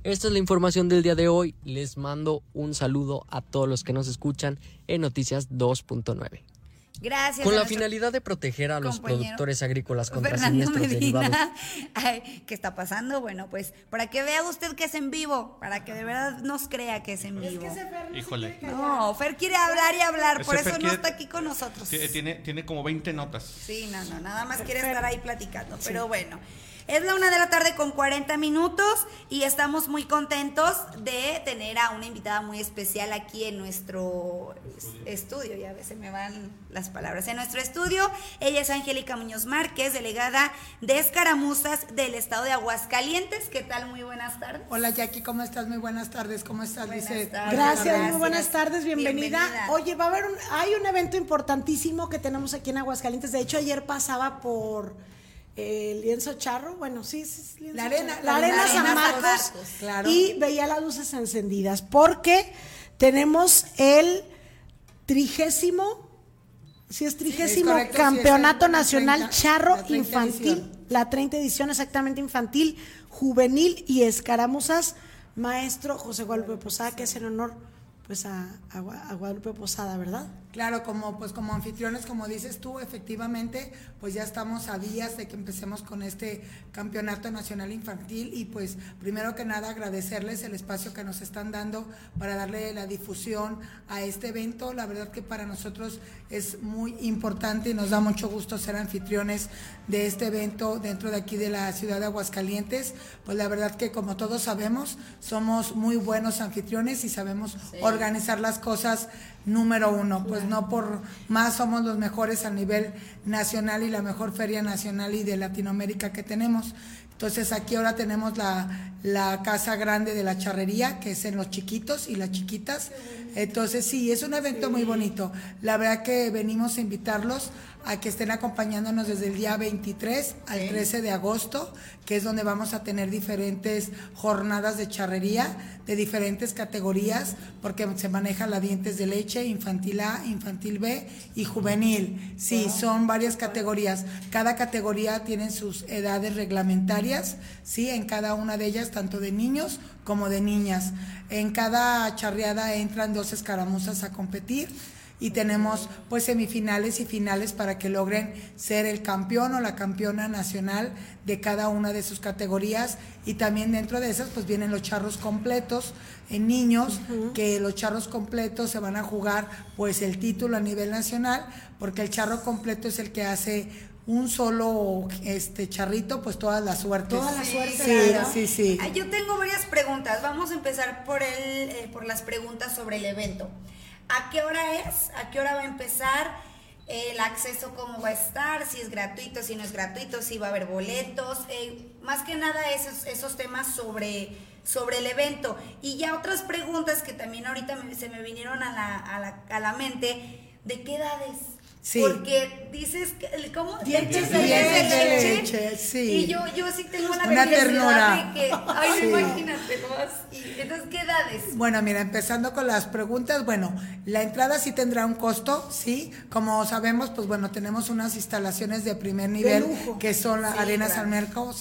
Esta es la información del día de hoy. Les mando un saludo a todos los que nos escuchan en Noticias 2.9. Gracias. Con la finalidad de proteger a los productores agrícolas contra Fernando siniestros Medina. derivados. [LAUGHS] Ay, ¿Qué está pasando? Bueno, pues para que vea usted que es en vivo, para que de verdad nos crea que es en vivo. Híjole. No, Fer quiere hablar y hablar, por Fer eso no quiere- está aquí con nosotros. Tiene, tiene, tiene como 20 notas. Sí, no, no, nada más quiere estar ahí platicando. Pero bueno, es la una de la tarde con 40 minutos y estamos muy contentos de tener a una invitada muy especial aquí en nuestro estudio. Ya a veces me van las palabras. En nuestro estudio, ella es Angélica Muñoz Márquez, delegada de Escaramuzas del estado de Aguascalientes. ¿Qué tal? Muy buenas tardes. Hola Jackie, ¿cómo estás? Muy buenas tardes, ¿cómo estás, tardes. Gracias, Gracias. muy buenas tardes, bienvenida. Bienvenida. Oye, va a haber un, hay un evento importantísimo que tenemos aquí en Aguascalientes. De hecho, ayer pasaba por el lienzo charro, bueno, sí, sí, lienzo La arena, charro. la la arena arena San Marcos, Marcos, claro. y veía las luces encendidas porque tenemos el trigésimo, si es trigésimo correcto, sí, es campeonato nacional 30, charro la 30 infantil, edición. la 30 edición exactamente infantil, juvenil y escaramuzas, maestro José Guadalupe Posada, que es en honor pues a, a a Guadalupe Posada, ¿verdad? Claro, como pues como anfitriones, como dices tú, efectivamente, pues ya estamos a días de que empecemos con este campeonato nacional infantil y pues primero que nada agradecerles el espacio que nos están dando para darle la difusión a este evento. La verdad que para nosotros es muy importante y nos da mucho gusto ser anfitriones de este evento dentro de aquí de la ciudad de Aguascalientes. Pues la verdad que como todos sabemos, somos muy buenos anfitriones y sabemos organizar las cosas número uno, pues no por más somos los mejores a nivel nacional y la mejor feria nacional y de Latinoamérica que tenemos. Entonces aquí ahora tenemos la, la casa grande de la charrería, que es en los chiquitos y las chiquitas. Entonces sí, es un evento muy bonito. La verdad que venimos a invitarlos a que estén acompañándonos desde el día 23 al 13 de agosto, que es donde vamos a tener diferentes jornadas de charrería de diferentes categorías, porque se maneja la dientes de leche, infantil A, infantil B y juvenil. Sí, son varias categorías. Cada categoría tiene sus edades reglamentarias, sí, en cada una de ellas, tanto de niños como de niñas. En cada charreada entran dos escaramuzas a competir y tenemos pues semifinales y finales para que logren ser el campeón o la campeona nacional de cada una de sus categorías. Y también dentro de esas pues vienen los charros completos en niños que los charros completos se van a jugar pues el título a nivel nacional porque el charro completo es el que hace un solo este charrito pues todas las suertes Toda la suerte, sí claro. sí sí Yo tengo varias preguntas. Vamos a empezar por el, eh, por las preguntas sobre el evento. ¿A qué hora es? ¿A qué hora va a empezar? El acceso, cómo va a estar, si es gratuito, si no es gratuito, si va a haber boletos, eh, más que nada esos, esos temas sobre, sobre el evento. Y ya otras preguntas que también ahorita me- se me vinieron a la, a la, a la mente, ¿de qué edades? Sí. Porque dices, que, ¿cómo? Dientes de leche, sí. Y yo, yo sí tengo la Una ternura. de que, ay, Sí. imagínate nomás. Y, entonces, ¿qué edades? Bueno, mira, empezando con las preguntas, bueno, la entrada sí tendrá un costo, sí, como sabemos, pues bueno, tenemos unas instalaciones de primer nivel que son las Sí, arenas claro.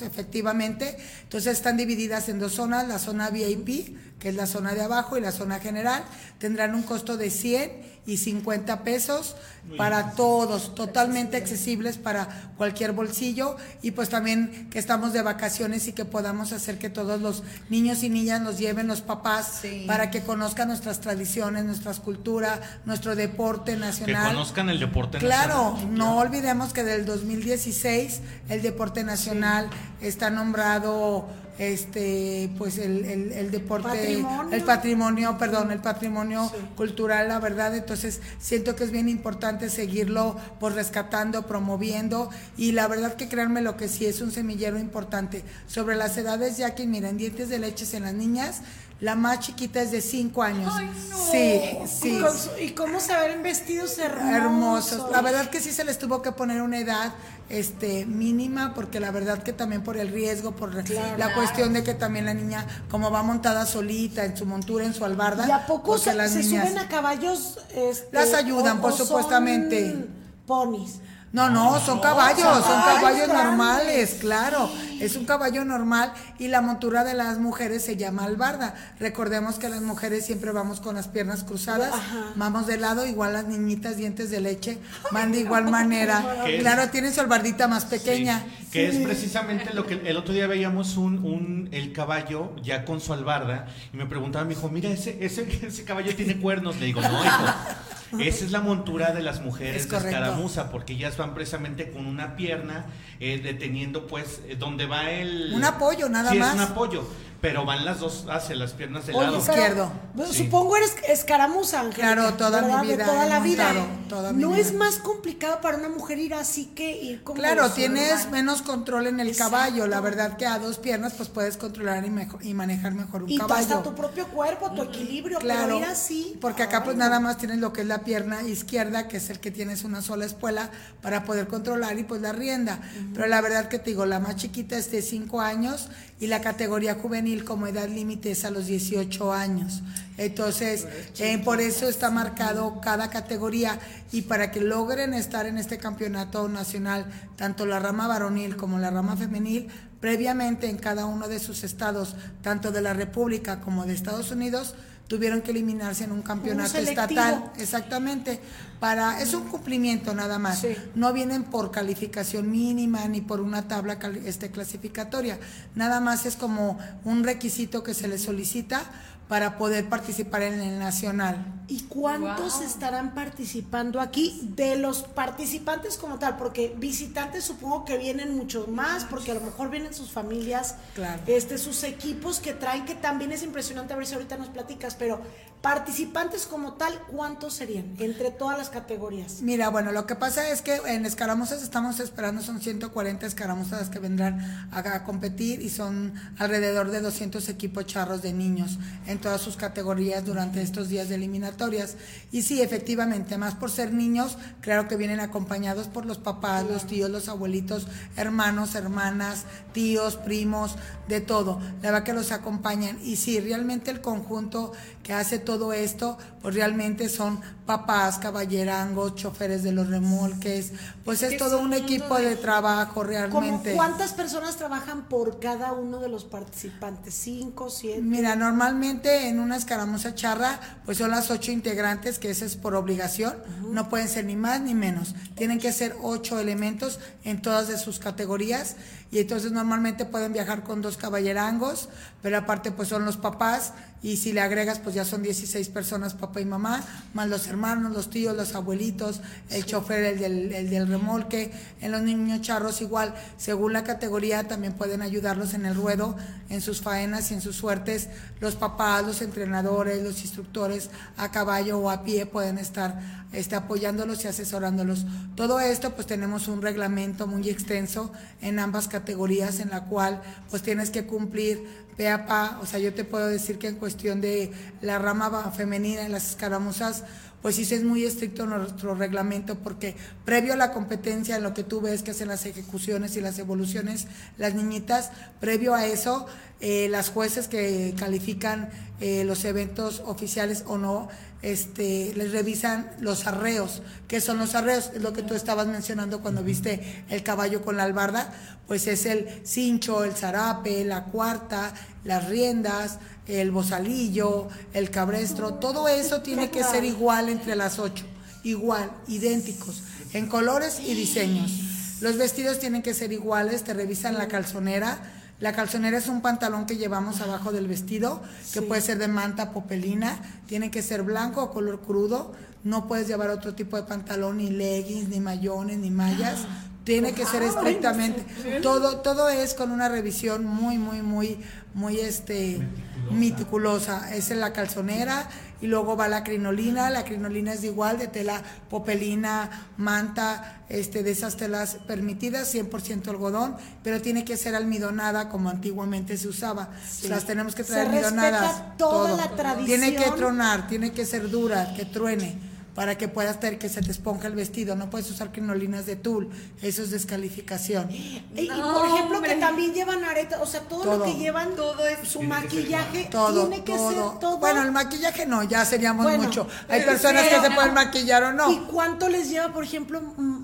efectivamente, entonces están divididas en dos zonas, la zona VIP, que es la zona de abajo, y la zona general, tendrán un costo de 100 y 50 pesos para todos, totalmente accesibles para cualquier bolsillo y pues también que estamos de vacaciones y que podamos hacer que todos los niños y niñas nos lleven los papás Sí. para que conozcan nuestras tradiciones, nuestras culturas, nuestro deporte Que nacional. conozcan el deporte Claro, nacional. no olvidemos que del 2016 el deporte nacional está nombrado este pues el, el- el deporte Patrimonio. el patrimonio perdón el patrimonio cultural la verdad. Entonces siento que es bien importante seguirlo pues rescatando promoviendo. Y la verdad que créanme lo que sí es un semillero importante. Sobre las edades ya que miren dientes de leches en las niñas La más chiquita es de 5 años. Sí, sí. Y, cómo se ven vestidos hermosos. Hermosos. La verdad que sí se les tuvo que poner una edad este mínima porque la verdad que también por el riesgo, por la cuestión de que también la niña como va montada solita en su montura, en su albarda. ¿Y a poco se, las se niñas- suben a caballos? este, Las ayudan, por supuestamente. Ponis. No, no, son caballos, son caballos caballos grandes. normales, claro. Es un caballo normal y la montura de las mujeres se llama albarda. Recordemos que las mujeres siempre vamos con las piernas cruzadas, vamos de lado, igual las niñitas dientes de leche van de igual manera. [LAUGHS] Claro, tienen su albardita más Sí, pequeña. que es precisamente lo que el otro día veíamos un, un- el caballo ya con su albarda y me preguntaba mi hijo, mira ese, ese, ese caballo tiene cuernos, le digo, no hijo, esa es la montura de las mujeres Es de escaramuza, porque ellas van precisamente con una pierna eh, deteniendo pues eh, donde va el Un apoyo, nada Sí, más. es un apoyo, pero van las dos hacia las piernas del Oye, lado. Izquierdo. bueno, Sí. Supongo eres escaramuza, Ángel. Claro, toda mi vida De toda la vida. montado, toda mi no vida. es más complicado para una mujer ir así que ir como. Claro, tienes menos control en el Exacto. caballo. La verdad que a dos piernas pues puedes controlar y, mejor, y manejar mejor un Y caballo. hasta tu propio cuerpo, tu equilibrio, Claro, pero ir así. porque acá pues nada más tienes lo que es la pierna izquierda, que es el que tienes una sola espuela para poder controlar y pues la rienda. Pero la verdad que te digo, la más chiquita es de 5 años y la categoría juvenil como edad límite es a los 18 años. Entonces, eh, por eso está marcado cada categoría y para que logren estar en este campeonato nacional, tanto la rama varonil como la rama femenil, previamente en cada uno de sus estados, tanto de la República como de Estados Unidos, tuvieron que eliminarse en un campeonato estatal, exactamente. Para es un cumplimiento nada más. Sí. No vienen por calificación mínima ni por una tabla este clasificatoria. Nada más es como un requisito que se les solicita para poder participar en el nacional. ¿Y cuántos estarán participando aquí de los participantes como tal? Porque visitantes supongo que vienen muchos más, porque a lo mejor vienen sus familias, Claro. este, sus equipos que traen, que también es impresionante, a ver si ahorita nos platicas, pero participantes como tal, ¿cuántos serían entre todas las categorías? Mira, bueno, lo que pasa es que en escaramuzas estamos esperando, son 140 escaramuzas que vendrán a, a competir y son alrededor de 200 equipos charros de niños en todas sus categorías durante estos días de eliminatorias. Y sí, efectivamente, más por ser niños, claro que vienen acompañados por los papás, los tíos, los abuelitos, hermanos, hermanas, tíos, primos, de todo. La verdad que los acompañan. Y sí, realmente el conjunto que hace todo esto, pues realmente son papás, caballerangos, choferes de los remolques, pues es todo un equipo de trabajo ¿Cómo, realmente. ¿Cuántas personas trabajan por cada uno de los participantes? ¿Cinco, siete? Mira, normalmente en una escaramuza charra, pues son las ocho integrantes, que eso es por obligación, no pueden ser ni más ni menos. Tienen que ser ocho elementos en todas de sus categorías y entonces normalmente pueden viajar con dos caballerangos, pero aparte pues son los papás y si le agregas pues ya son 16 personas, papá y mamá, más los hermanos, los tíos, los abuelitos, el chofer, el del, el del remolque, en los niños charros igual, según la categoría también pueden ayudarlos en el ruedo, en sus faenas y en sus suertes, los papás, los entrenadores, los instructores a caballo o a pie pueden estar este, apoyándolos y asesorándolos. Todo esto pues tenemos un reglamento muy extenso en ambas categorías en la cual pues tienes que cumplir pe a pa, o sea, yo te puedo decir que en cuestión de la rama femenina en las escaramuzas, pues sí es muy estricto nuestro reglamento porque previo a la competencia, en lo que tú ves que hacen las ejecuciones y las evoluciones, las niñitas, previo a eso, eh, las jueces que califican eh, los eventos oficiales o no, este, les revisan los arreos. ¿Qué son los arreos? Es lo que tú estabas mencionando cuando viste el caballo con la albarda, pues es el cincho, el zarape, la cuarta, las riendas, el bozalillo, el cabrestro, todo eso tiene que ser igual entre las ocho, igual, idénticos, en colores y diseños. Los vestidos tienen que ser iguales, te revisan la calzonera. La calzonera es un pantalón que llevamos abajo del vestido, que puede ser de manta popelina, tiene que ser blanco o color crudo, no puedes llevar otro tipo de pantalón, ni leggings, ni mayones, ni mallas. Tiene que ser estrictamente. Todo, todo es con una revisión muy, muy, muy, muy este meticulosa. Es en la calzonera y luego va la crinolina. La crinolina es de igual, de tela popelina, manta, este, de esas telas permitidas, 100% algodón, pero tiene que ser almidonada como antiguamente se usaba. Las tenemos que traer Se almidonadas. toda todo. la tradición. Tiene que tronar, tiene que ser dura, que truene para que puedas tener que se te esponja el vestido. No puedes usar crinolinas de tul, eso es descalificación. Y, por ejemplo, hombre. que también llevan aretas, o sea, todo, Todo. lo que llevan, Todo es- su maquillaje, Todo, tiene que todo. ser todo. Bueno, el maquillaje no, ya seríamos Bueno, mucho. Hay pero- personas que se pueden maquillar o no. ¿Y cuánto les lleva, por ejemplo,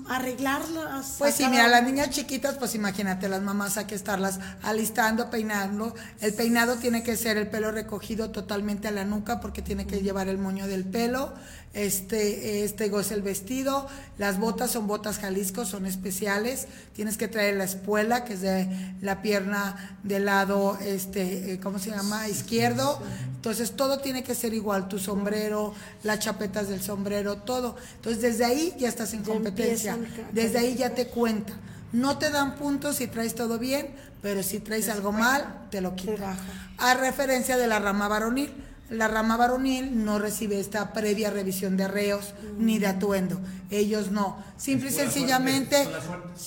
arreglarlas? Pues sí, mira, las niñas chiquitas, pues imagínate, las mamás hay que estarlas alistando, peinando. El peinado tiene que ser el pelo recogido totalmente a la nuca porque tiene que llevar el moño del pelo. Este, este es el vestido. Las botas son botas Jalisco, son especiales. Tienes que traer la espuela, que es de la pierna del lado, este, eh, ¿cómo se llama? Izquierdo. Entonces todo tiene que ser igual, tu sombrero, las chapetas del sombrero, todo. Entonces desde ahí ya estás en competencia. Desde ahí ya te cuenta. No te dan puntos si traes todo bien, pero si traes algo mal, te lo quita. baja. A referencia de la rama varonil. La rama varonil no recibe esta previa revisión de arreos ni de atuendo. Ellos no. Simple y sencillamente,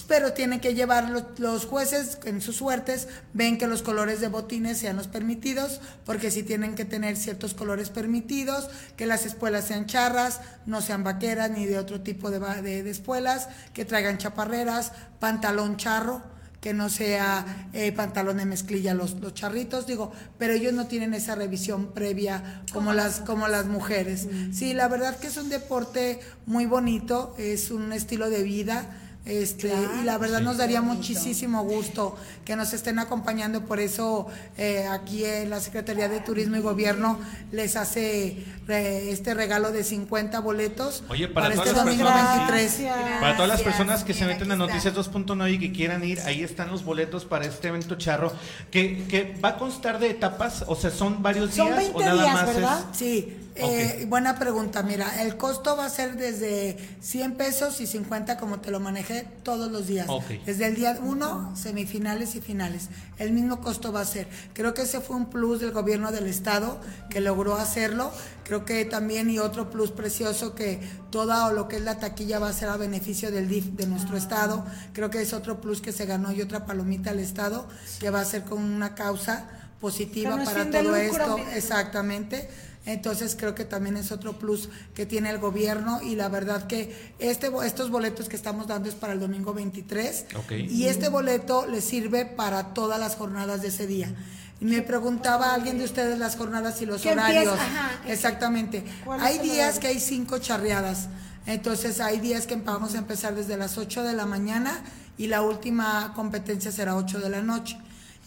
pero tienen que llevar los, los jueces en sus suertes, ven que los colores de botines sean los permitidos, porque sí tienen que tener ciertos colores permitidos, que las espuelas sean charras, no sean vaqueras ni de otro tipo de, de espuelas, que traigan chaparreras, pantalón charro que no sea eh, pantalón de mezclilla los, los charritos, digo, pero ellos no tienen esa revisión previa como las, como las mujeres. Sí, la verdad que es un deporte muy bonito, es un estilo de vida. Este, y la verdad nos daría muchísimo gusto que nos estén acompañando, por eso eh, aquí en la Secretaría de Turismo y Gobierno les hace este regalo de 50 boletos Oye, para este todas las domingo personas- 23. Para todas las personas que se meten a. Noticias 2.9 y que quieran ir, ahí están los boletos para este evento charro, que, que va a constar de etapas, o sea, son varios Son días 20 o nada días, más ¿verdad? es... Sí, eh, buena pregunta. Mira, el costo va a ser desde 100 pesos y 50 como te lo manejé todos los días. Desde el día 1, semifinales y finales. El mismo costo va a ser. Creo que ese fue un plus del gobierno del estado que logró hacerlo. Creo que también y otro plus precioso que toda o lo que es la taquilla va a ser a beneficio del DIF de nuestro estado. Creo que es otro plus que se ganó y otra palomita al estado que va a ser con una causa positiva para todo lucro. esto. Exactamente. Entonces creo que también es otro plus que tiene el gobierno y la verdad que este bo- estos boletos que estamos dando es para el domingo 23 Ok. y este boleto le sirve para todas las jornadas de ese día. Y me preguntaba alguien de ustedes las jornadas y los horarios. Ajá. Exactamente. ¿Cuál es Hay días horario? que hay cinco charreadas. Entonces hay días que vamos a empezar desde las 8 de la mañana y la última competencia será 8 de la noche.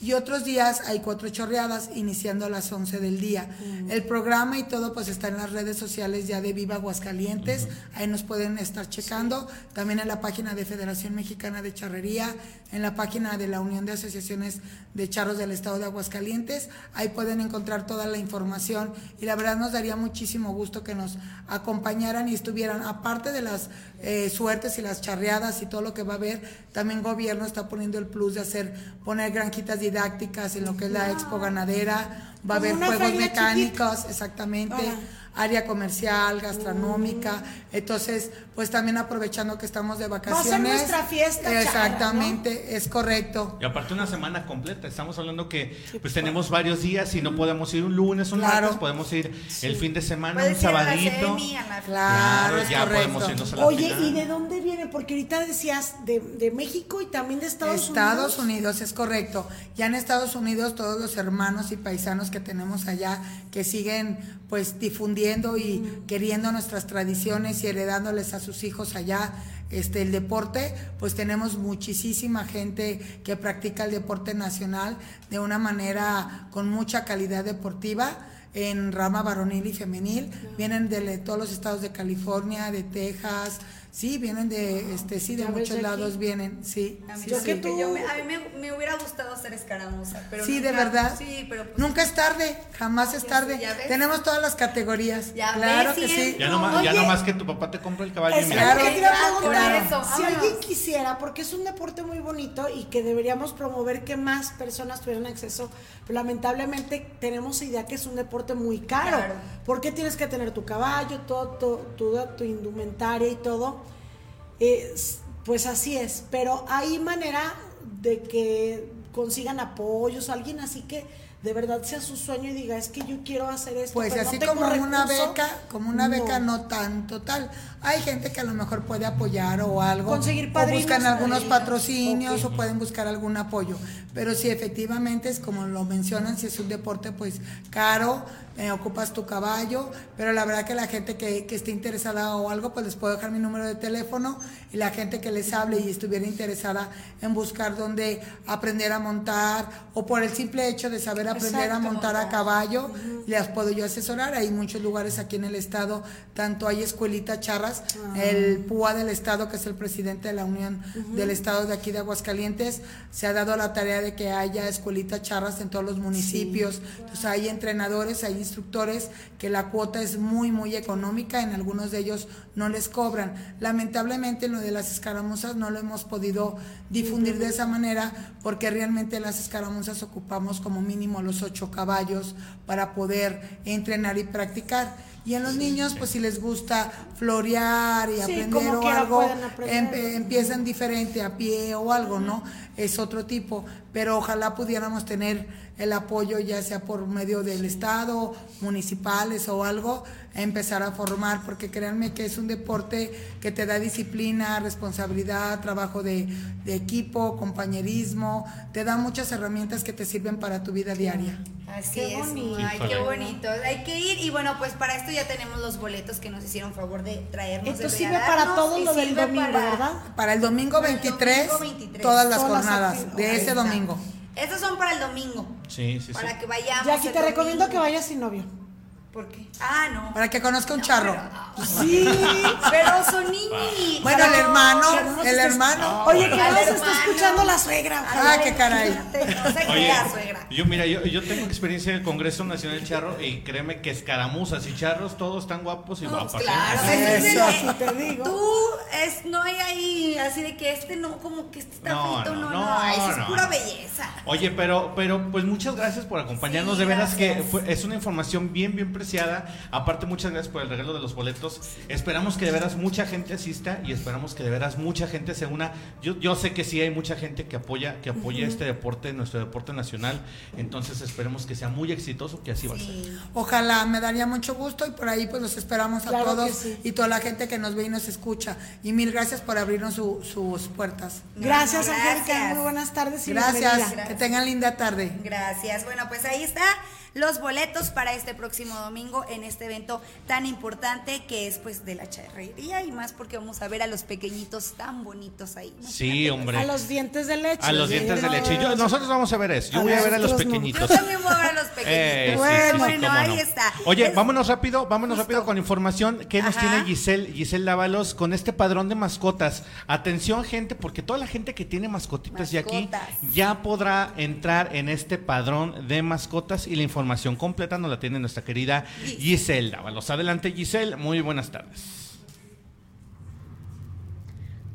Y otros días hay cuatro chorreadas iniciando a las 11 del día. El programa y todo pues está en las redes sociales ya de Viva Aguascalientes. Ahí nos pueden estar checando. También en la página de Federación Mexicana de Charrería, en la página de la Unión de Asociaciones de Charros del Estado de Aguascalientes. Ahí pueden encontrar toda la información y la verdad nos daría muchísimo gusto que nos acompañaran y estuvieran, aparte de las eh, suertes y las charreadas y todo lo que va a haber, también gobierno está poniendo el plus de hacer, poner granjitas didácticas en lo que es la expo ganadera, va a haber juegos mecánicos, exactamente. Área comercial, gastronómica, entonces pues también aprovechando que estamos de a ser vacaciones. nuestra fiesta Exactamente, es correcto. Y aparte una semana completa, estamos hablando que pues tenemos varios días y no podemos ir un lunes, un Claro. martes, podemos ir el fin de semana, un a sabadito. a la- Claro, es ya correcto. podemos irnos a la Oye, final. ¿y de dónde viene? Porque ahorita decías de, de México y también de Estados, Estados Unidos. Unidos, es correcto. Ya en Estados Unidos todos los hermanos y paisanos que tenemos allá que siguen pues difundiendo y queriendo nuestras tradiciones y heredándoles a sus hijos allá este el deporte, pues tenemos muchísima gente que practica el deporte nacional de una manera con mucha calidad deportiva en rama varonil y femenil. Vienen de todos los estados de California, de Texas, Sí, vienen de, este, sí, de muchos lados vienen, sí. A mí, sí, Yo sí. que tú- yo me- a mí me, me hubiera gustado ser escaramuza, pero Sí, de nunca- verdad. Sí, pero pues, Nunca es tarde, jamás es tarde. Tenemos todas las categorías. Ya claro ves, que sí. Ya no, No, ya oye. no más que tu papá te compra el caballo y Es. Claro. que eso, si vámonos. alguien quisiera, porque es un deporte muy bonito y que deberíamos promover que más personas tuvieran acceso, pero lamentablemente tenemos idea que es un deporte muy caro. Claro. Porque tienes que tener tu caballo, todo, todo, tu indumentaria y todo. Es- pues así es, pero hay manera de que consigan apoyos, alguien así que de verdad sea su sueño y diga, es que yo quiero hacer esto. Pues pero no así tengo como una recurso". beca, como una beca no tan total. Hay gente que a lo mejor puede apoyar o algo. Conseguir o padrinos, buscan algunos padrinos. patrocinios o pueden buscar algún apoyo. Pero si efectivamente es como lo mencionan, si es un deporte pues caro, eh, ocupas tu caballo, pero la verdad que la gente que, que esté interesada o algo, pues les puedo dejar mi número de teléfono y la gente que les hable y estuviera interesada en buscar dónde aprender a montar o por el simple hecho de saber aprender a montar a caballo, les puedo yo asesorar. Hay muchos lugares aquí en el estado, tanto hay escuelita charras, el PUA del estado, que es el presidente de la Unión del Estado de aquí de Aguascalientes, se ha dado la tarea de que haya escuelita charras en todos los municipios. Entonces hay entrenadores, hay instructores que la cuota es muy, muy económica, en algunos de ellos no les cobran. Lamentablemente en lo de las escaramuzas no lo hemos podido difundir de esa manera porque realmente en las escaramuzas ocupamos como mínimo los ocho caballos para poder entrenar y practicar. Y en los niños, pues si les gusta florear y Sí, aprender o algo, aprender. empe- empiezan diferente a pie o algo, ¿no? Es otro tipo, pero ojalá pudiéramos tener el apoyo ya sea por medio del Estado, municipales o algo, a empezar a formar, porque créanme que es un deporte que te da disciplina, responsabilidad, trabajo de, de equipo, compañerismo, te da muchas herramientas que te sirven para tu vida diaria. Así Qué es, bonito. ay, qué bonito. Hay que ir y bueno, pues para esto ya tenemos los boletos que nos hicieron favor de traernos. Esto de sirve para todo y lo del domingo, para- ¿verdad? Para el domingo Para el 23, domingo 23. todas las Todas jornadas de ese domingo. Estos son para el domingo. Sí, sí, sí. Para que vayamos. Jackie, el te recomiendo que vayas sin novio. ¿Por qué? Ah, no. Para que conozca un charro. Sí. Pero son niños. [LAUGHS] Bueno, el hermano, el hermano. Oye, que no se está escuchando la suegra. Ah, qué caray. No se Oye, crea, suegra. yo mira, yo, yo tengo experiencia en el Congreso Nacional Charro y créeme que escaramuzas y charros todos están guapos y No, guapas. ¿eh? claro, Eso, ese es el- sí te digo. Tú es, no hay ahí así de que este no, como que este está No, frito, no, no, no, no, eso no. Oye, pero, pero, pues muchas gracias por acompañarnos. Sí, de veras que fue- es una información bien, bien preciada. Aparte, muchas gracias por el regalo de los boletos. Esperamos que de veras mucha gente asista y esperamos que de veras mucha gente se una. Yo, yo sé que sí hay mucha gente que apoya, que apoya este deporte, nuestro deporte nacional. Entonces esperemos que sea muy exitoso, que así va a ser. Ojalá, me daría mucho gusto y por ahí pues los esperamos a Claro todos sí. y toda la gente que nos ve y nos escucha. Y mil gracias por abrirnos su- sus puertas. Gracias, Gracias. Angélica. Muy buenas tardes y Gracias, tengan linda tarde. Gracias. Bueno, pues ahí está los boletos para este próximo domingo en este evento tan importante que es pues de la charrería y más porque vamos a ver a los pequeñitos tan bonitos ahí. Sí, hombre. A los dientes de leche. A los dientes de leche. Yo- nosotros vamos a ver eso. Yo A voy a ver a los no. Yo pequeñitos. también voy a ver a los pequeñitos. Eh, sí, sí, bueno, sí, bueno, cómo ahí no. está. Oye, Es- vámonos rápido, vámonos Justo. rápido con información que nos Ajá. tiene Giselle, Giselle Dávalos con este padrón de mascotas. Atención, gente, porque toda la gente que tiene mascotitas ya aquí Mascotas. ya podrá entrar en este padrón de mascotas y la información completa nos la tiene nuestra querida Giselle Dávalos. Adelante, Giselle, muy buenas tardes.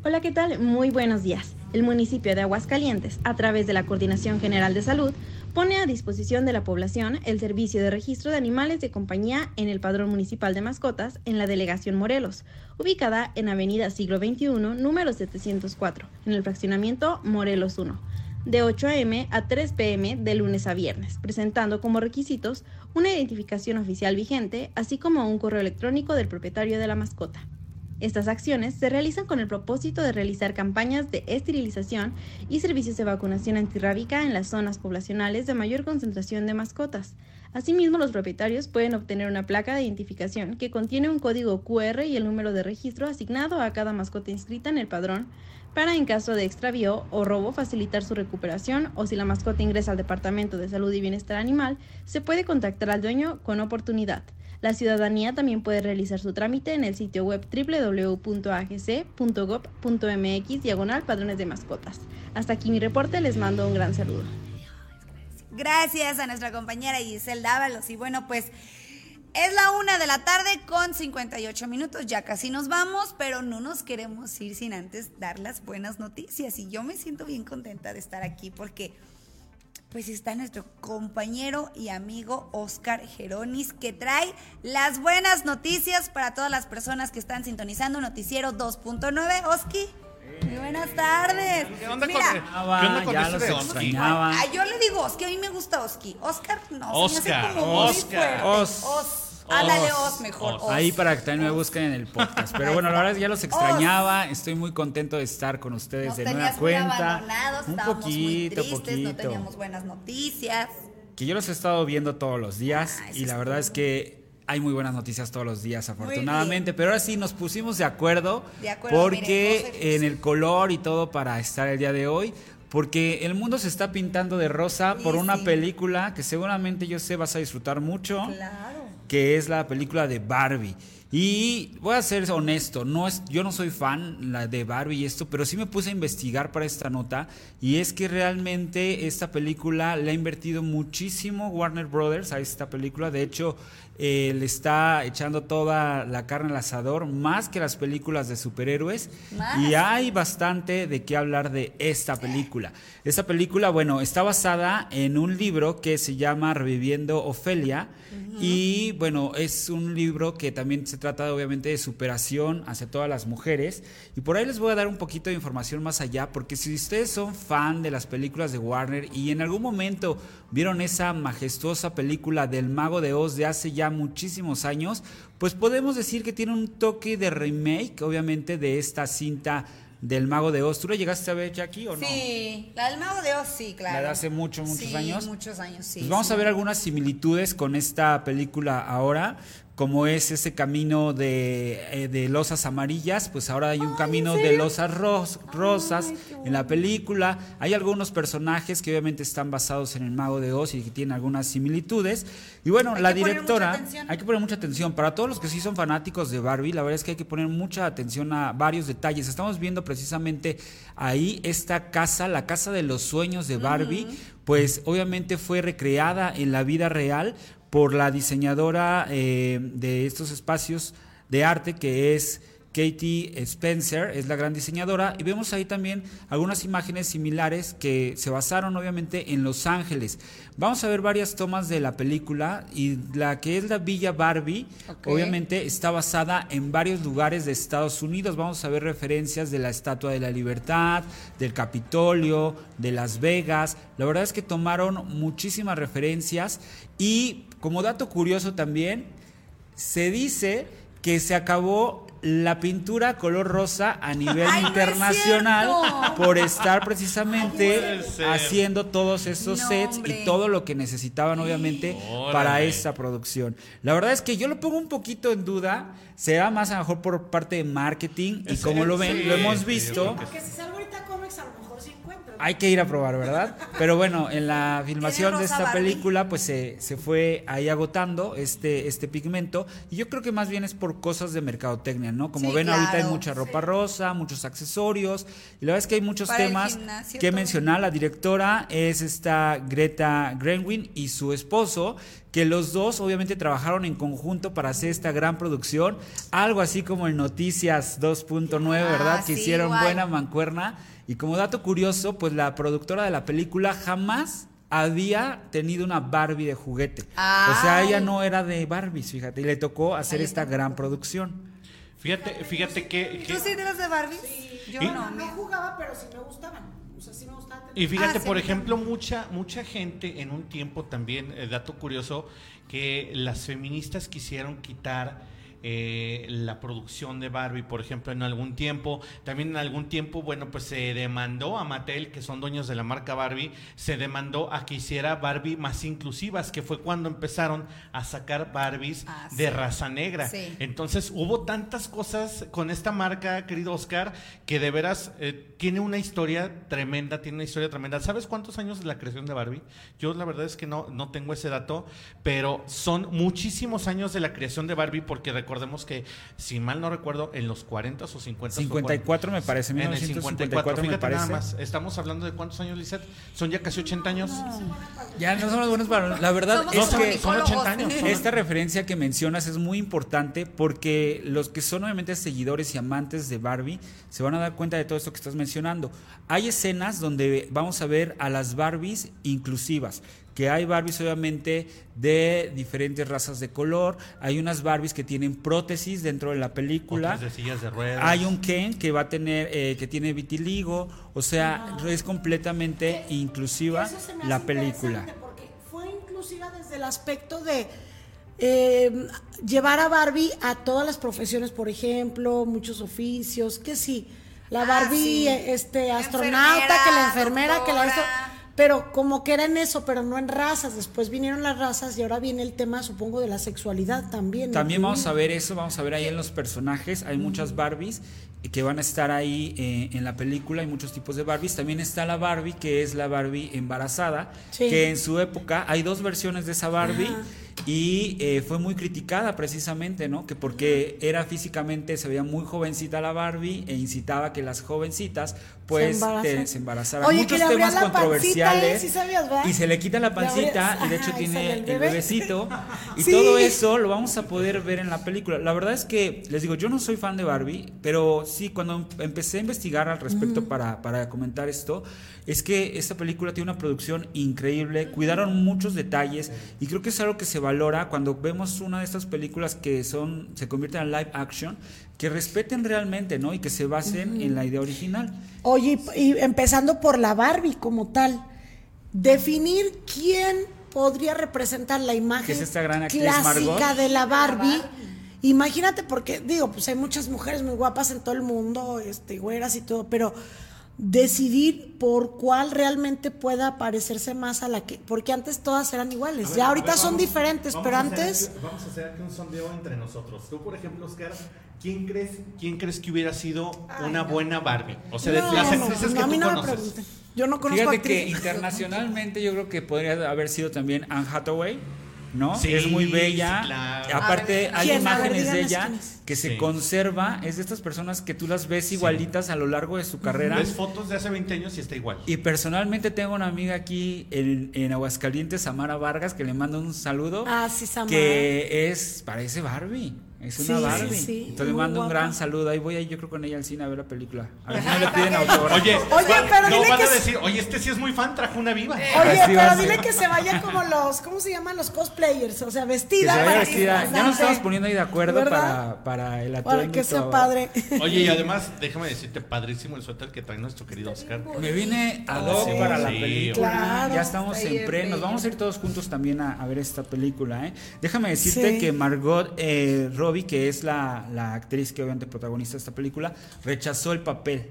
Hola, ¿qué tal? Muy buenos días. El municipio de Aguascalientes, a través de la Coordinación General de Salud, pone a disposición de la población el servicio de registro de animales de compañía en el Padrón Municipal de Mascotas en la Delegación Morelos, ubicada en Avenida Siglo XXI, número 704, en el fraccionamiento Morelos 1, de 8 a.m. a 3 p.m. de lunes a viernes, presentando como requisitos una identificación oficial vigente, así como un correo electrónico del propietario de la mascota. Estas acciones se realizan con el propósito de realizar campañas de esterilización y servicios de vacunación antirrábica en las zonas poblacionales de mayor concentración de mascotas. Asimismo, los propietarios pueden obtener una placa de identificación que contiene un código QR y el número de registro asignado a cada mascota inscrita en el padrón para en caso de extravío o robo facilitar su recuperación o si la mascota ingresa al Departamento de Salud y Bienestar Animal, se puede contactar al dueño con oportunidad. La ciudadanía también puede realizar su trámite en el sitio web www.agc.gov.mx diagonal padrones de mascotas. Hasta aquí mi reporte, les mando un gran saludo. Gracias a nuestra compañera Giselle Dávalos. Y bueno, pues es la una de la tarde con 58 minutos. Ya casi nos vamos, pero no nos queremos ir sin antes dar las buenas noticias. Y yo me siento bien contenta de estar aquí porque pues está nuestro compañero y amigo Oscar Geronis que trae las buenas noticias para todas las personas que están sintonizando Noticiero 2.9. Oski. Muy buenas tardes. ¿Qué onda Mira, con, ¿qué onda con ya los de Oski? extrañaba. Ah, yo le digo Oski, a mí me gusta Oski. Oscar, no, se me hace Oscar, como muy Oscar. fuerte. Os. Os. Ándale. Os mejor. Ahí para que también me busquen en el podcast. Pero bueno, la verdad es que ya los extrañaba. Estoy muy contento de estar con ustedes Nos de nueva muy cuenta. abandonados, Un estábamos muy poquito, tristes, poquito. no teníamos buenas noticias. Que yo los he estado viendo todos los días Ah, y la verdad es que hay muy buenas noticias todos los días, afortunadamente. Pero ahora sí nos pusimos de acuerdo, De acuerdo, porque miren, en el color y todo para estar el día de hoy. Porque el mundo se está pintando de rosa por una sí. película que seguramente yo sé vas a disfrutar mucho. Claro. Que es la película de Barbie. Y voy a ser honesto, no es, yo no soy fan de Barbie y esto, pero sí me puse a investigar para esta nota y es que realmente esta película le ha invertido muchísimo Warner Brothers a esta película. De hecho, eh, le está echando toda la carne al asador, más que las películas de superhéroes. Más. Y hay bastante de qué hablar de esta película. Esta película, bueno, está basada en un libro que se llama Reviviendo Ofelia. Y bueno, es un libro que también se trata obviamente de superación hacia todas las mujeres. Y por ahí les voy a dar un poquito de información más allá, porque si ustedes son fan de las películas de Warner y en algún momento vieron esa majestuosa película del Mago de Oz de hace ya muchísimos años, pues podemos decir que tiene un toque de remake, obviamente, de esta cinta del Mago de Oz. ¿Tú la llegaste a ver, Jackie, o no? Sí, la del Mago de Oz, sí, claro. La de hace muchos, muchos Sí, años. muchos años, sí. Pues vamos sí. a ver algunas similitudes con esta película ahora, como es ese camino de, eh, de losas amarillas, pues ahora hay un camino de losas ros- rosas en la película. Hay algunos personajes que obviamente están basados en el Mago de Oz y que tienen algunas similitudes. Y bueno, Hay la directora, hay que poner mucha atención. Para todos los que sí son fanáticos de Barbie, la verdad es que hay que poner mucha atención a varios detalles. Estamos viendo precisamente ahí esta casa, la casa de los sueños de Barbie, pues obviamente fue recreada en la vida real por la diseñadora eh, de estos espacios de arte que es Katie Spencer, es la gran diseñadora, y vemos ahí también algunas imágenes similares que se basaron obviamente en Los Ángeles. Vamos a ver varias tomas de la película y la que es la Villa Barbie, obviamente está basada en varios lugares de Estados Unidos. Vamos a ver referencias de la Estatua de la Libertad, del Capitolio, de Las Vegas. La verdad es que tomaron muchísimas referencias y como dato curioso también, se dice que se acabó la pintura color rosa a nivel [LAUGHS] Ay, no es internacional por estar precisamente haciendo todos esos No, sets hombre. y todo lo que necesitaban obviamente Órale. para esta producción. La verdad es que yo lo pongo un poquito en duda, será más a lo mejor por parte de marketing y como lo ven, sí, lo hemos visto. Hay que ir a probar, ¿verdad? Pero bueno, en la filmación de esta Barbie? película, pues se, se fue ahí agotando este, este pigmento. Y yo creo que más bien es por cosas de mercadotecnia, ¿no? Como Sí, ven, ahorita hay mucha ropa rosa, muchos accesorios. Y la verdad es que hay muchos Para temas gimnasio, que mencionar. La directora es esta Greta Grenwin y su esposo, que los dos obviamente trabajaron en conjunto para hacer esta gran producción. Algo así como el Noticias 2.9, ¿verdad? Ah, que sí, hicieron igual. buena mancuerna. Y como dato curioso, pues la productora de la película jamás había tenido una Barbie de juguete. O sea, Ay. ella no era de Barbies, fíjate, y le tocó hacer esta gran producción. Fíjate, fíjate que, que- ¿Tú sí eras de Barbie? Yo ¿Y? no. No jugaba, pero sí me gustaban. O sea, sí me gustaban. Y fíjate, Ah, sí, por ejemplo, mucha mucha gente en un tiempo también, eh, dato curioso, que las feministas quisieron quitar eh, la producción de Barbie, por ejemplo, en algún tiempo. También en algún tiempo, bueno, pues se demandó a Mattel, que son dueños de la marca Barbie, se demandó a que hiciera Barbie más inclusivas, que fue cuando empezaron a sacar Barbies Ah, de sí. raza negra. Sí. Entonces hubo tantas cosas con esta marca, querido Oscar, que de veras eh, tiene una historia tremenda, tiene una historia tremenda. ¿Sabes cuántos años de la creación de Barbie? Yo la verdad es que no, no tengo ese dato, pero son muchísimos años de la creación de Barbie, porque recordemos que, si mal no recuerdo, en los 40 o 50 54 me parece, En el 1954 me fíjate nada parece. más. Estamos hablando de cuántos años, Lizeth? Son ya casi 80 años. Ya no somos buenos para... La verdad Somos es que... son 80 años. son- Esta referencia que mencionas es muy importante porque los que son obviamente seguidores y amantes de Barbie se van a dar cuenta de todo esto que estás mencionando. Hay escenas donde vamos a ver a las Barbies inclusivas, que hay Barbies obviamente de diferentes razas de color, hay unas Barbies que tienen prótesis dentro de la película. Otras de sillas de ruedas. Hay un Ken que va a tener, eh, que tiene vitiligo, o sea, es completamente inclusiva Eso se me la película. Porque fue inclusiva desde el aspecto de eh, llevar a Barbie a todas las profesiones, por ejemplo, muchos oficios, que sí. La Ah, Barbie, sí. este, astronauta, enfermera, que la enfermera, que la. Pero como que era en eso, pero no en razas. Después vinieron las razas y ahora viene el tema, supongo, de la sexualidad también. También vamos a ver eso, vamos a ver ahí en los personajes, hay muchas Barbies que van a estar ahí eh, en la película, hay muchos tipos de Barbies. También está la Barbie, que es la Barbie embarazada, Sí. que en su época hay dos versiones de esa Barbie. Ajá. Y eh, fue muy criticada precisamente, ¿no? Que porque era físicamente, se veía muy jovencita la Barbie e incitaba que las jovencitas pues Se te- se embarazaran. Oye, que Muchos le temas pancita, controversiales. ¿eh? Sí sabías, ¿verdad? y se le quita la pancita y de hecho Ajá, tiene el bebecito. [LAUGHS] Y Sí. todo eso lo vamos a poder ver en la película. La verdad es que, les digo, yo no soy fan de Barbie, pero sí, cuando em- empecé a investigar al respecto para, para comentar esto, es que esta película tiene una producción increíble, cuidaron muchos detalles y creo que es algo que se valora cuando vemos una de estas películas que son se convierten en live action, que respeten realmente, ¿no? Y que se basen en la idea original. Oye, y, empezando por la Barbie como tal, definir quién podría representar la imagen Que es esta gran actriz clásica Margot. de la Barbie. Imagínate, porque digo, pues hay muchas mujeres muy guapas en todo el mundo, este, güeras y todo, pero decidir por cuál realmente pueda parecerse más a la que, porque antes todas eran iguales, ver, ya ahorita ver, son vamos- diferentes, vamos pero a hacer antes aquí- vamos a hacer aquí un sondeo entre nosotros. Tú, por ejemplo, Oscar, ¿quién crees, quién crees que hubiera sido una buena Barbie? O sea, de No, las no, actrices no, que a mí tú no me conoces. pregunten. Yo no conozco Fíjate que internacionalmente yo creo que podría haber sido también Anne Hathaway, ¿no? Sí, es muy bella. sí, claro. Aparte ver, hay imágenes de ella que se Sí. conserva, es de estas personas que tú las ves igualitas a lo largo de su carrera. Ves fotos de hace 20 años y está igual. Y personalmente tengo una amiga aquí en, en Aguascalientes, Samara Vargas, que le mando un saludo. Ah, sí, Samara. Que es, parece Barbie. Es una Sí, Barbie. sí, sí, Entonces le muy mando un gran saludo. Ahí voy a yo creo con ella al cine a ver la película. A ver si no le piden autógrafo. Oye, Oye, pero no dile van que a decir, oye, este sí es muy fan, trajo una viva. Oye, va a pero dile que se vaya como los, ¿cómo se llaman los cosplayers? O sea, Que vestida. se vaya para vestida. que- Ya nos estamos poniendo ahí de acuerdo ¿Verdad? para, para el atuendo. Para que sea todo. padre. Oye, y además, déjame decirte, padrísimo el suéter que trae nuestro querido Oscar. Me vine a Oh, sí, para la sí. película. Claro, ya estamos en pre. Nos vamos a ir todos juntos también a, a ver esta película. ¿eh? Déjame decirte Sí. que Margot eh, Robbie, que es la, la actriz que obviamente protagoniza esta película, rechazó el papel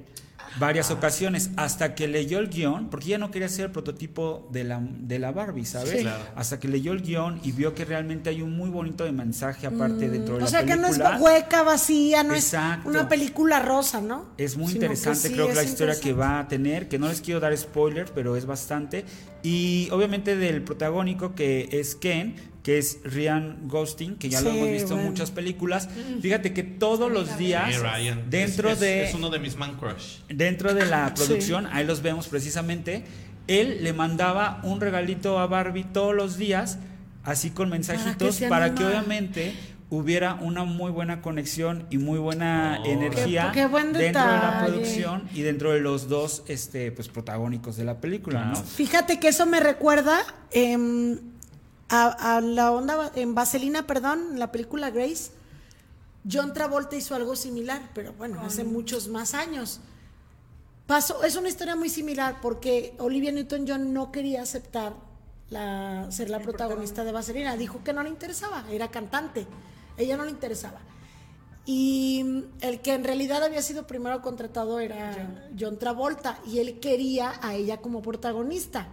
varias Ah. ocasiones hasta que leyó el guion, porque ella no quería ser el prototipo de la, de la Barbie, ¿sabes? Sí. Claro. Hasta que leyó el guion y vio que realmente hay un muy bonito de mensaje aparte dentro de Mm, O la sea, que no película. es hueca, vacía, no Exacto. es una película rosa, ¿no? Es muy Sino que interesante, sí creo que la historia que va a tener, que no les quiero dar spoiler, pero es bastante. Y obviamente del protagónico que es Ken, que es Ryan Gosling, que ya lo hemos visto en bueno. muchas películas. Fíjate que todos los días, Sí, Ryan. dentro Es- es- de Es uno de mis man crush. dentro de la producción, ahí los vemos precisamente, él le mandaba un regalito a Barbie todos los días, así con mensajitos, para que, obviamente hubiera una muy buena conexión y muy buena Oh. energía Qué- qué buen dentro de la producción y dentro de los dos este pues protagónicos de la película, ¿no? Fíjate que eso me recuerda em, a, a la onda en Vaselina, perdón, en la película Grace. John Travolta hizo algo similar, pero bueno, hace muchos más años. Pasó, es una historia muy similar porque Olivia Newton-John no quería aceptar la, ser la protagonista de Vaselina. Dijo que no le interesaba, era cantante. Ella no le interesaba. Y el que en realidad había sido primero contratado era John Travolta y él quería a ella como protagonista.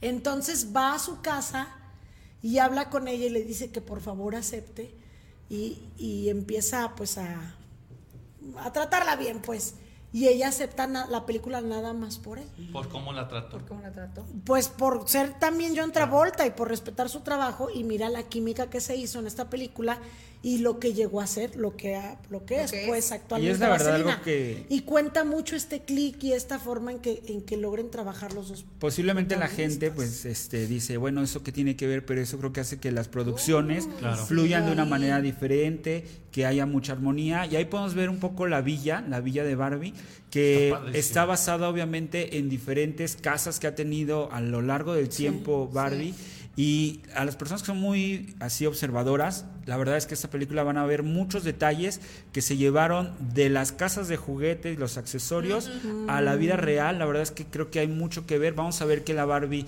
Entonces va a su casa y habla con ella y le dice que por favor acepte y, y empieza pues a, a tratarla bien pues. Y ella acepta na- la película nada más por él. ¿Por cómo la trató? ¿Cómo la trató? Pues por ser también John Travolta y por respetar su trabajo y mira la química que se hizo en esta película y lo que llegó a ser, lo que, ha- lo que es, pues actualmente. Y es la verdad Vaselina. algo que- Y cuenta mucho este clic y esta forma en que, en que logren trabajar los dos. Posiblemente la gente pues este dice, bueno, eso que tiene que ver, pero eso creo que hace que las producciones Claro. fluyan de una manera diferente, que haya mucha armonía y ahí podemos ver un poco la villa, la villa de Barbie, que está basada obviamente en diferentes casas que ha tenido a lo largo del tiempo Barbie. Y a las personas que son muy así observadoras, la verdad es que esta película van a ver muchos detalles que se llevaron de las casas de juguetes y los accesorios a la vida real. La verdad es que creo que hay mucho que ver. Vamos a ver que la Barbie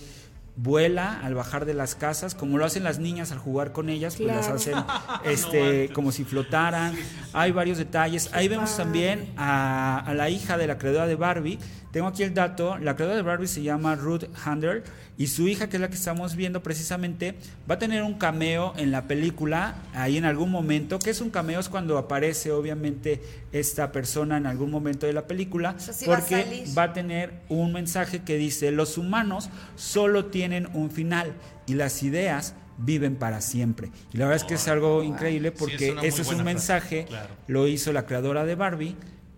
vuela al bajar de las casas, como lo hacen las niñas al jugar con ellas, pues las hacen [LAUGHS] este como si flotaran. Hay varios detalles. Ahí vemos también a, a la hija de la creadora de Barbie. Tengo aquí el dato. La creadora de Barbie se llama Ruth Handler y su hija, que es la que estamos viendo precisamente, va a tener un cameo en la película ahí en algún momento. ¿Qué es un cameo? Es cuando aparece obviamente esta persona en algún momento de la película, va a porque va a tener un mensaje que dice, los humanos solo tienen un final y las ideas viven para siempre. Y la verdad es que es algo increíble porque ese es un frase, mensaje, claro. lo hizo la creadora de Barbie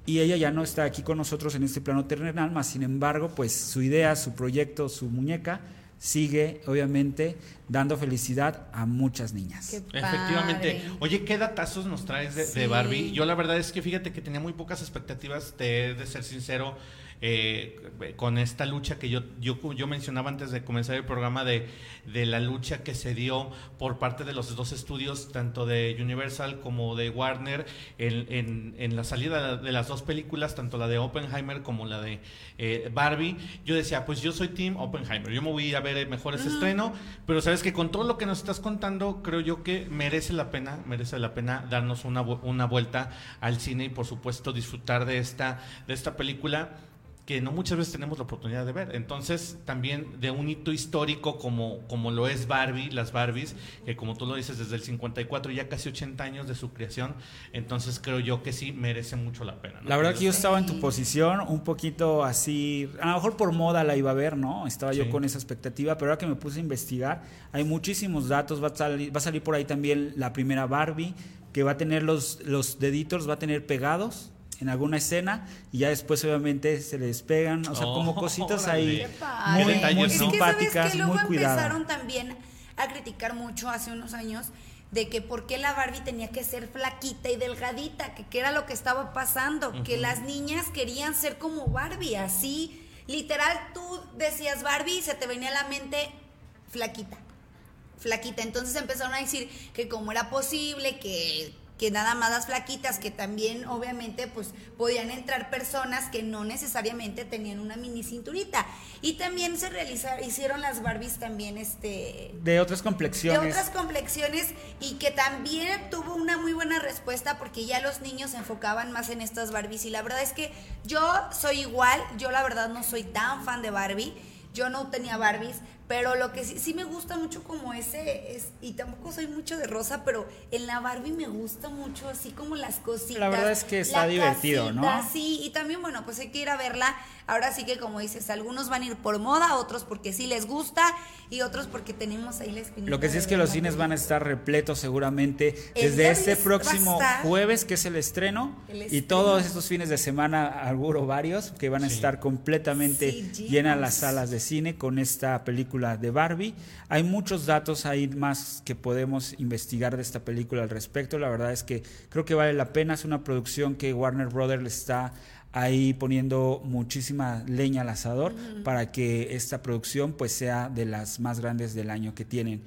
y ella ya no está aquí con nosotros en este plano terrenal, más sin embargo, pues su idea, su proyecto, su muñeca sigue obviamente dando felicidad a muchas niñas. Qué Efectivamente. Oye, ¿qué datazos nos traes de. Barbie? Yo la verdad es que fíjate que tenía muy pocas expectativas, te he de ser sincero, eh, con esta lucha que yo, yo, yo mencionaba antes de comenzar el programa de, de la lucha que se dio por parte de los dos estudios, tanto de Universal como de Warner, en, en- en la salida de las dos películas, tanto la de Oppenheimer como la de eh, Barbie. Yo decía, pues yo soy Team Oppenheimer, yo me voy a ver mejor ese estreno, pero sabes que con todo lo que nos estás contando, creo yo que merece la pena, merece la pena darnos una, una vuelta al cine y por supuesto disfrutar de esta, de esta película que no muchas veces tenemos la oportunidad de ver. Entonces, también de un hito histórico como, como lo es Barbie, las Barbies, que como tú lo dices, desde el 54, ya casi 80 años de su creación, entonces creo yo que sí merece mucho la pena. ¿no? La verdad que yo estaba en tu posición, un poquito así, a lo mejor por moda la iba a ver, ¿no? Estaba Sí. yo con esa expectativa, pero ahora que me puse a investigar, hay muchísimos datos, va a salir, va a salir por ahí también la primera Barbie, que va a tener los, los deditos, va a tener pegados en alguna escena y ya después obviamente se les pegan, o sea, como Oh, cositas ahí muy, detalles, muy es que simpáticas, que luego muy cuidadas. empezaron también a criticar mucho hace unos años de que por qué la Barbie tenía que ser flaquita y delgadita, que qué era lo que estaba pasando, que las niñas querían ser como Barbie, así, literal tú decías Barbie y se te venía a la mente flaquita, flaquita, entonces empezaron a decir que cómo era posible que que nada más las flaquitas, que también obviamente pues podían entrar personas que no necesariamente tenían una mini cinturita. Y también se realizaron, hicieron las Barbies también este De otras de complexiones. otras complexiones y que también tuvo una muy buena respuesta porque ya los niños se enfocaban más en estas Barbies y la verdad es que yo soy igual, yo la verdad no soy tan fan de Barbie, yo no tenía Barbies, pero lo que sí, sí me gusta mucho como ese es y tampoco soy mucho de rosa, pero en la Barbie me gusta mucho así como las cositas. La verdad es que está divertido, ¿no? Sí, y también, bueno, pues hay que ir a verla. Ahora sí que, como dices, algunos van a ir por moda, otros porque sí les gusta y otros porque tenemos ahí la espinita. Lo que sí es que los cines van a estar repletos seguramente El desde este 10 próximo jueves, que es el estreno, El y todos estos fines de semana, auguro varios, que van a Sí. estar completamente Sí, llenas las salas de cine con esta película de Barbie. Hay muchos datos ahí más que podemos investigar de esta película al respecto. La verdad es que creo que vale la pena. Es una producción que Warner Brothers le está ahí poniendo muchísima leña al asador para que esta producción pues sea de las más grandes del año que tienen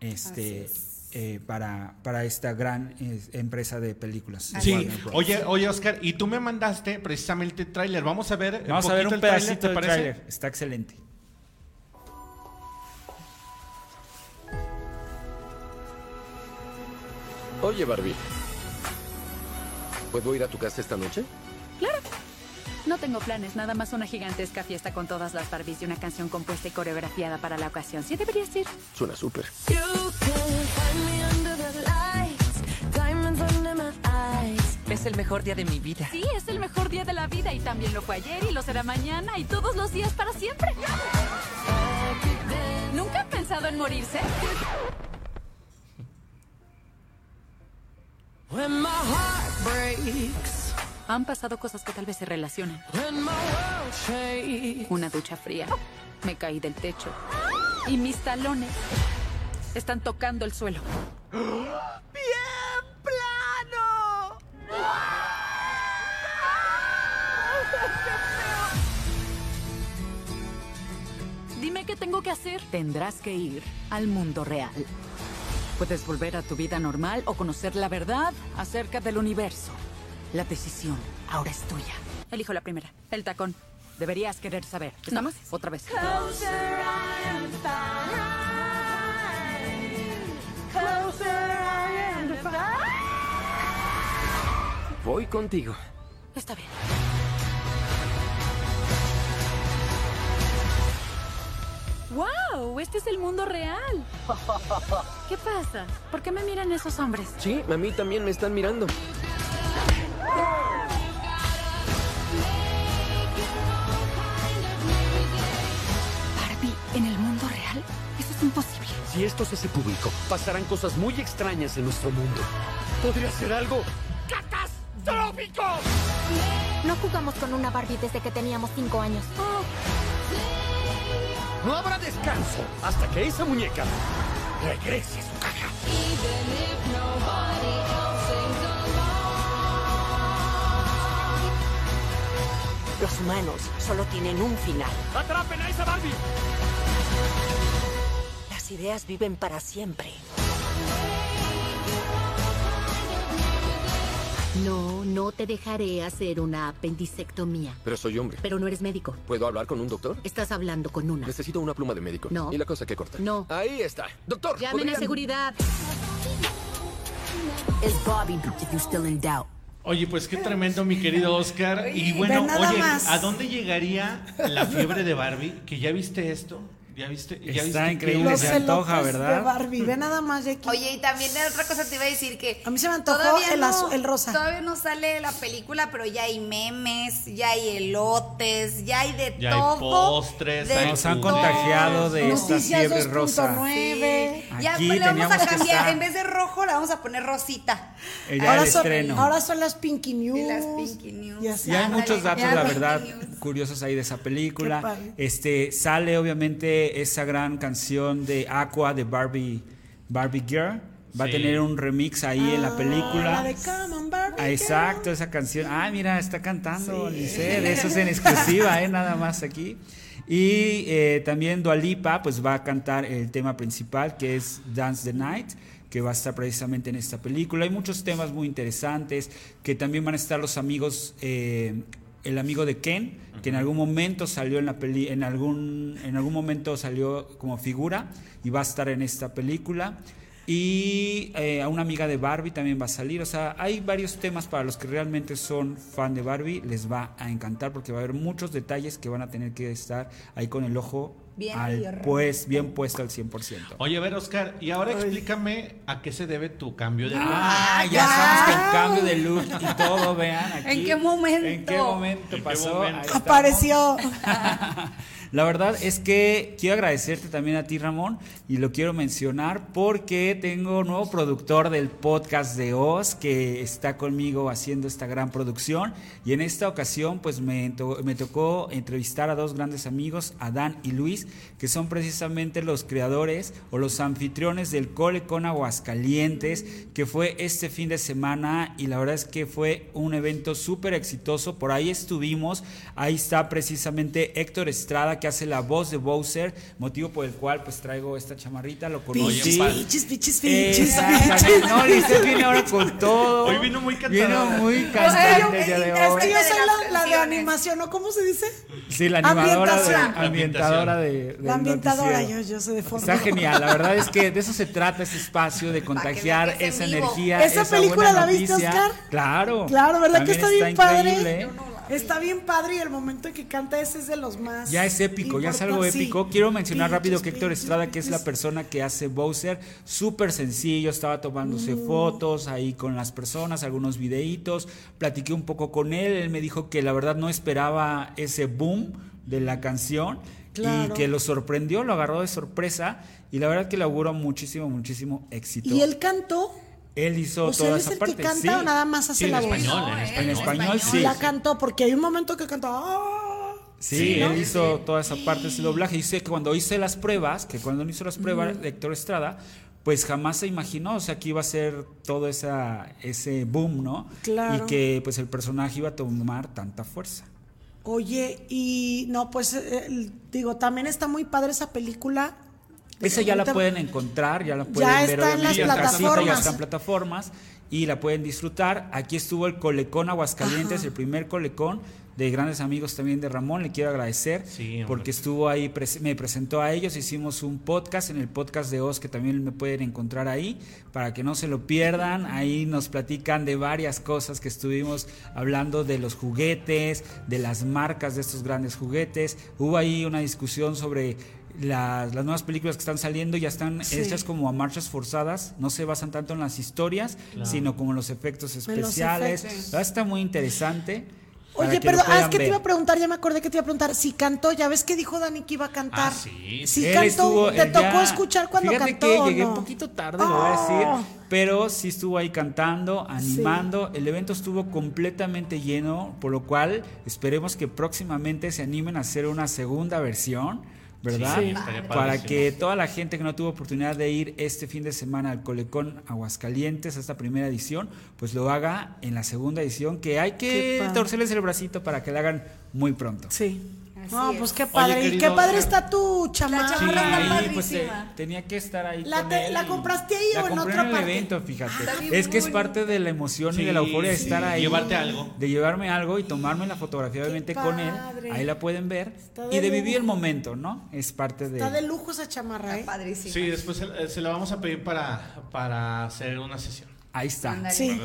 este eh, para, para esta gran eh, empresa de películas. Sí, oye, oye Oscar, y tú me mandaste precisamente el tráiler. Vamos a ver, vamos a ver un pedacito ¿te del tráiler. Está excelente. Oye, Barbie. ¿Puedo ir a tu casa esta noche? Claro. No tengo planes, nada más una gigantesca fiesta con todas las Barbies y una canción compuesta y coreografiada para la ocasión. ¿Sí deberías ir? Suena súper. Es el mejor día de mi vida. Sí, es el mejor día de la vida y también lo fue ayer y lo será mañana y todos los días para siempre. ¿Nunca han pensado en morirse? Han pasado cosas que tal vez se relacionan. Una ducha fría. Me caí del techo. Y mis talones están tocando el suelo. ¡Bien plano! Dime qué tengo que hacer. Tendrás que ir al mundo real. Puedes volver a tu vida normal o conocer la verdad acerca del universo. La decisión ahora es tuya. Elijo la primera. El tacón. Deberías querer saber. ¿Estamos? Otra vez. Voy contigo. Está bien. ¡Wow! Este es el mundo real. [LAUGHS] ¿Qué pasa? ¿Por qué me miran esos hombres? Sí, a mí también me están mirando. Barbie, ¿en el mundo real? Eso es imposible. Si esto se hace público, pasarán cosas muy extrañas en nuestro mundo. Podría ser algo catastrófico. No jugamos con una Barbie desde que teníamos cinco años. No habrá descanso hasta que esa muñeca regrese a su caja. Los humanos solo tienen un final. ¡Atrapen a esa Barbie! Las ideas viven para siempre. No, no te dejaré hacer una apendicectomía. Pero soy hombre. Pero no eres médico. ¿Puedo hablar con un doctor? Estás hablando con una. Necesito una pluma de médico. No. ¿Y la cosa que corta? No. Ahí está. Doctor, Llamen a ¿podrían- seguridad. Es Bobby, if you're still in doubt. Oye, pues qué tremendo, mi querido Oscar. Y bueno, oye, más. ¿a dónde llegaría la fiebre de Barbie? ¿Que ya viste esto? ¿Ya viste? ¿Ya Está viste increíble, se antoja, ¿verdad? de Barbie. Ve nada más, Jackie. Oye, y también de otra cosa te iba a decir que. A mí se me antojó todavía el no- el rosa. Todavía no sale la película, pero ya hay memes, ya hay elotes, ya hay de Ya hay todo. postres, de hay Nos han todo. contagiado de esta Noticias fiebre rosa. 2.9. Ya Aquí pues, le vamos a cambiar, en vez de rojo, le vamos a poner rosita. Eh, ya el Ahora son, ahora son las Pinky News. Y las Pinky News. Y así. Y hay muchos datos, Ya, la verdad, News. curiosos ahí de esa película. Este sale obviamente esa gran canción de Aqua de Barbie Barbie Girl. Va a Sí. tener un remix ahí en la película. Ah, La de Come on, Barbie. Ah, exacto, esa canción. Ah, mira, está cantando Lice, de eso es en exclusiva, ¿eh? nada más aquí. Y eh, también Dualipa, pues va a cantar el tema principal que es Dance the Night, que va a estar precisamente en esta película. Hay muchos temas muy interesantes, que también van a estar los amigos, eh, el amigo de Ken, que en algún momento salió en la peli, en algún, en algún momento salió como figura y va a estar en esta película. Y eh, a una amiga de Barbie también va a salir. O sea, hay varios temas para los que realmente son fan de Barbie. Les va a encantar porque va a haber muchos detalles que van a tener que estar ahí con el ojo Bien al, pues, bien puesto al 100%. Oye, a ver, Oscar, y ahora explícame a qué se debe tu cambio de look. Ah, ya sabes que el cambio de look y todo, vean [LAUGHS] aquí. ¿En qué momento? ¿En qué momento ¿En qué pasó? momento? Estamos. Apareció. [LAUGHS] La verdad es que quiero agradecerte también a ti, Ramón, y lo quiero mencionar porque tengo un nuevo productor del podcast de Oz que está conmigo haciendo esta gran producción. Y en esta ocasión, pues me, to- me tocó entrevistar a dos grandes amigos, Adán y Luis, que son precisamente los creadores o los anfitriones del Cole con Aguascalientes, que fue este fin de semana. Y la verdad es que fue un evento súper exitoso. Por ahí estuvimos. Ahí está precisamente Héctor Estrada, que hace la voz de Bowser, motivo por el cual pues traigo esta chamarrita, lo conocí. Pichis, pichis, pichis, Exactamente. pichis. No, Lisette viene ahora con todo. Hoy vino muy cantadora. Vino muy cantante de es que yo soy la, la de animación, ¿no? ¿Cómo se dice? Sí, la animadora, de, ambientadora de, de, La ambientadora, yo, yo sé de fondo. Está genial, la verdad es que de eso se trata ese espacio, de contagiar es esa energía. ¿Esa esa película buena la viste. Oscar? Claro. Claro, ¿verdad que está bien padre? increíble. Está bien padre y el momento en que canta ese es de los más. Ya es épico, ya es algo épico. Sí. Quiero mencionar rápido que Héctor Estrada, que es la persona que hace Bowser, súper sencillo, estaba tomándose Mm. fotos ahí con las personas, algunos videitos, platiqué un poco con él, él me dijo que la verdad no esperaba ese boom de la canción y que lo sorprendió, lo agarró de sorpresa y la verdad que le auguro muchísimo, muchísimo éxito. ¿Y él cantó? Él hizo O sea, toda ¿él es esa el parte. que canta sí. o nada más hace Sí, en la voz? español, en En español. español, sí. La cantó porque hay un momento que canta. "Ah". Sí, Sí, ¿no? él hizo toda esa parte, ese doblaje. Y sé que cuando hice las pruebas, que cuando hizo las pruebas de Héctor Estrada, pues jamás se imaginó, o sea, que iba a ser todo esa, ese boom, ¿no? Claro. Y que pues el personaje iba a tomar tanta fuerza. Oye, y no, pues eh, digo, también está muy padre esa película. Esa ya la pueden encontrar, ya la Ya pueden ver está en las ya plataformas. está en plataformas y la pueden disfrutar. Aquí estuvo el Colecón Aguascalientes, el primer Colecón de grandes amigos también de Ramón, le quiero agradecer Sí, porque estuvo ahí, me presentó a ellos, hicimos un podcast, en el podcast de Oz que también me pueden encontrar ahí, para que no se lo pierdan, ahí nos platican de varias cosas que estuvimos hablando de los juguetes, de las marcas de estos grandes juguetes, hubo ahí una discusión sobre las, las nuevas películas que están saliendo ya están Sí. hechas como a marchas forzadas, no se basan tanto en las historias, sino como en los efectos los especiales. efectos. Está muy interesante. Oye, perdón, ah, es que te iba a preguntar, ya me acordé que te iba a preguntar. Si cantó, ya ves que dijo Dani que iba a cantar. Ah, sí, Si cantó, estuvo- ¿te tocó ya- escuchar cuando Fíjate cantó? que llegué no? un poquito tarde, lo voy a Oh. decir, pero sí estuvo ahí cantando, animando. El evento estuvo completamente lleno, por lo cual esperemos que próximamente se animen a hacer una segunda versión. ¿Verdad? Sí, Para que toda la gente que no tuvo oportunidad de ir este fin de semana al Colecón Aguascalientes, a esta primera edición, pues lo haga en la segunda edición, que hay que torcerles el bracito para que la hagan muy pronto. Sí. Así No, es. pues qué padre. y qué padre está tu chamarra. chamarra está ahí, pues, eh, padrísima. tenía que estar ahí. ¿La con te- él la y- compraste ahí la o en otra en el parte? evento, fíjate. Ah, está es que es parte de la emoción y de la Sí, euforia de sí. estar ahí. Llevarte algo. De llevarme algo y tomarme la fotografía, obviamente, con él. Ahí la pueden ver. Está de Y de vivir el momento, ¿no? Es parte de. Está de lujo esa chamarra, ¿eh? Padrísimo. Sí, después se, se la vamos a pedir para, para hacer una sesión. Ahí está. Ándale. Sí,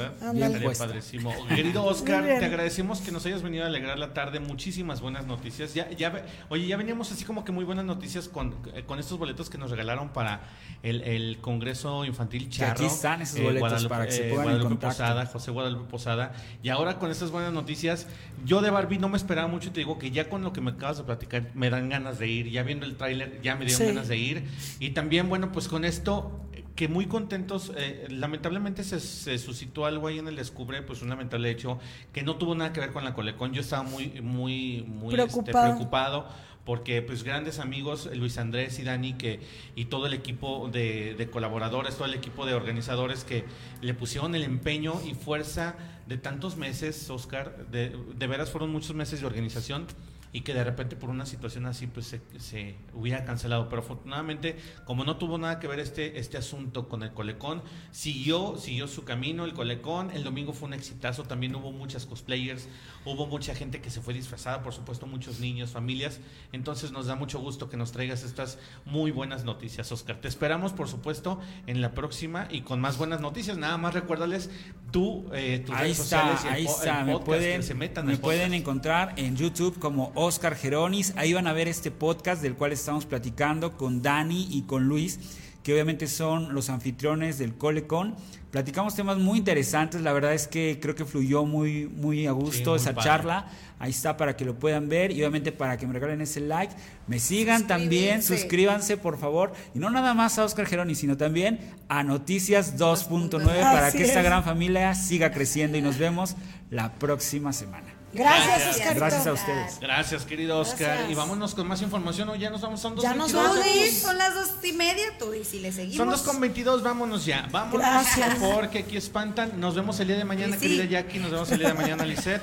puesta. padrísimo. Querido Oscar, bien. te agradecemos que nos hayas venido a alegrar la tarde. Muchísimas buenas noticias. Ya, ya, ve- oye, ya veníamos así como que muy buenas noticias con, eh, con estos boletos que nos regalaron para el, el Congreso Infantil Que Charro. aquí están esos boletos para que se pongan en Guadalupe. Posada, José Guadalupe Posada. Y ahora con estas buenas noticias, yo de Barbie no me esperaba mucho y te digo que ya con lo que me acabas de platicar me dan ganas de ir. Ya viendo el tráiler ya me dieron Sí. ganas de ir. Y también, bueno, pues con esto eh, que muy contentos, eh, lamentablemente se, se suscitó algo ahí en el Descubre, pues un lamentable hecho que no tuvo nada que ver con la Colecón. Yo estaba muy, muy, muy este, Preocupado. preocupado porque pues grandes amigos, Luis Andrés y Dani, que, y todo el equipo de, de colaboradores, todo el equipo de organizadores que le pusieron el empeño y fuerza de tantos meses, Oscar, de, de veras fueron muchos meses de organización y que de repente por una situación así pues se, se hubiera cancelado. Pero afortunadamente, como no tuvo nada que ver este, este asunto con el Colecón, siguió, siguió su camino el Colecón. El domingo fue un exitazo, también hubo muchas cosplayers, hubo mucha gente que se fue disfrazada, por supuesto muchos niños, familias. Entonces nos da mucho gusto que nos traigas estas muy buenas noticias, Oscar. Te esperamos, por supuesto, en la próxima y con más buenas noticias. Nada más recuérdales tú, eh, tus Ahí redes sociales y está, el ahí el está. Me pueden, que se metan me pueden encontrar en YouTube como Oscar Geronis. Ahí van a ver este podcast del cual estamos platicando con Dani y con Luis, que obviamente son los anfitriones del Colecon. Platicamos temas muy interesantes. La verdad es que creo que fluyó muy, muy a gusto muy esa padre. charla. Ahí está para que lo puedan ver y obviamente para que me regalen ese like. Me sigan también, suscríbanse por favor. Y no nada más a Oscar Geronis, sino también a Noticias 2.9 para que esta es. gran familia siga creciendo y nos vemos la próxima semana. Gracias, Gracias. Oscarito. Gracias a ustedes. Gracias, querido Oscar. Gracias. Y vámonos con más información. ¿o ya nos vamos, son dos Ya nos 22. Tú vamos. son las dos y media, tú y si le seguimos. Son dos con 22, vámonos ya. Vámonos Gracias. porque aquí espantan. Nos vemos el día de mañana, Sí, sí. querida Jackie. Nos vemos el día de mañana, Lisette.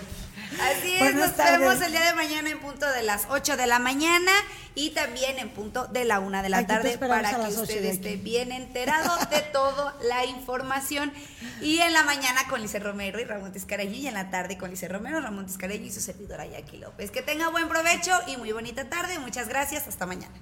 Así es, Buenas nos tardes. vemos el día de mañana en punto de las 8 de la mañana y también en punto de la 1 de la Aquí tarde para que las 8 usted esté bien enterado de toda la información. Y en la mañana con Lice Romero y Ramón Tiscareño y en la tarde con Lice Romero, Ramón Tiscareño y su servidora Jackie López. Que tenga buen provecho y muy bonita tarde. Muchas gracias. Hasta mañana.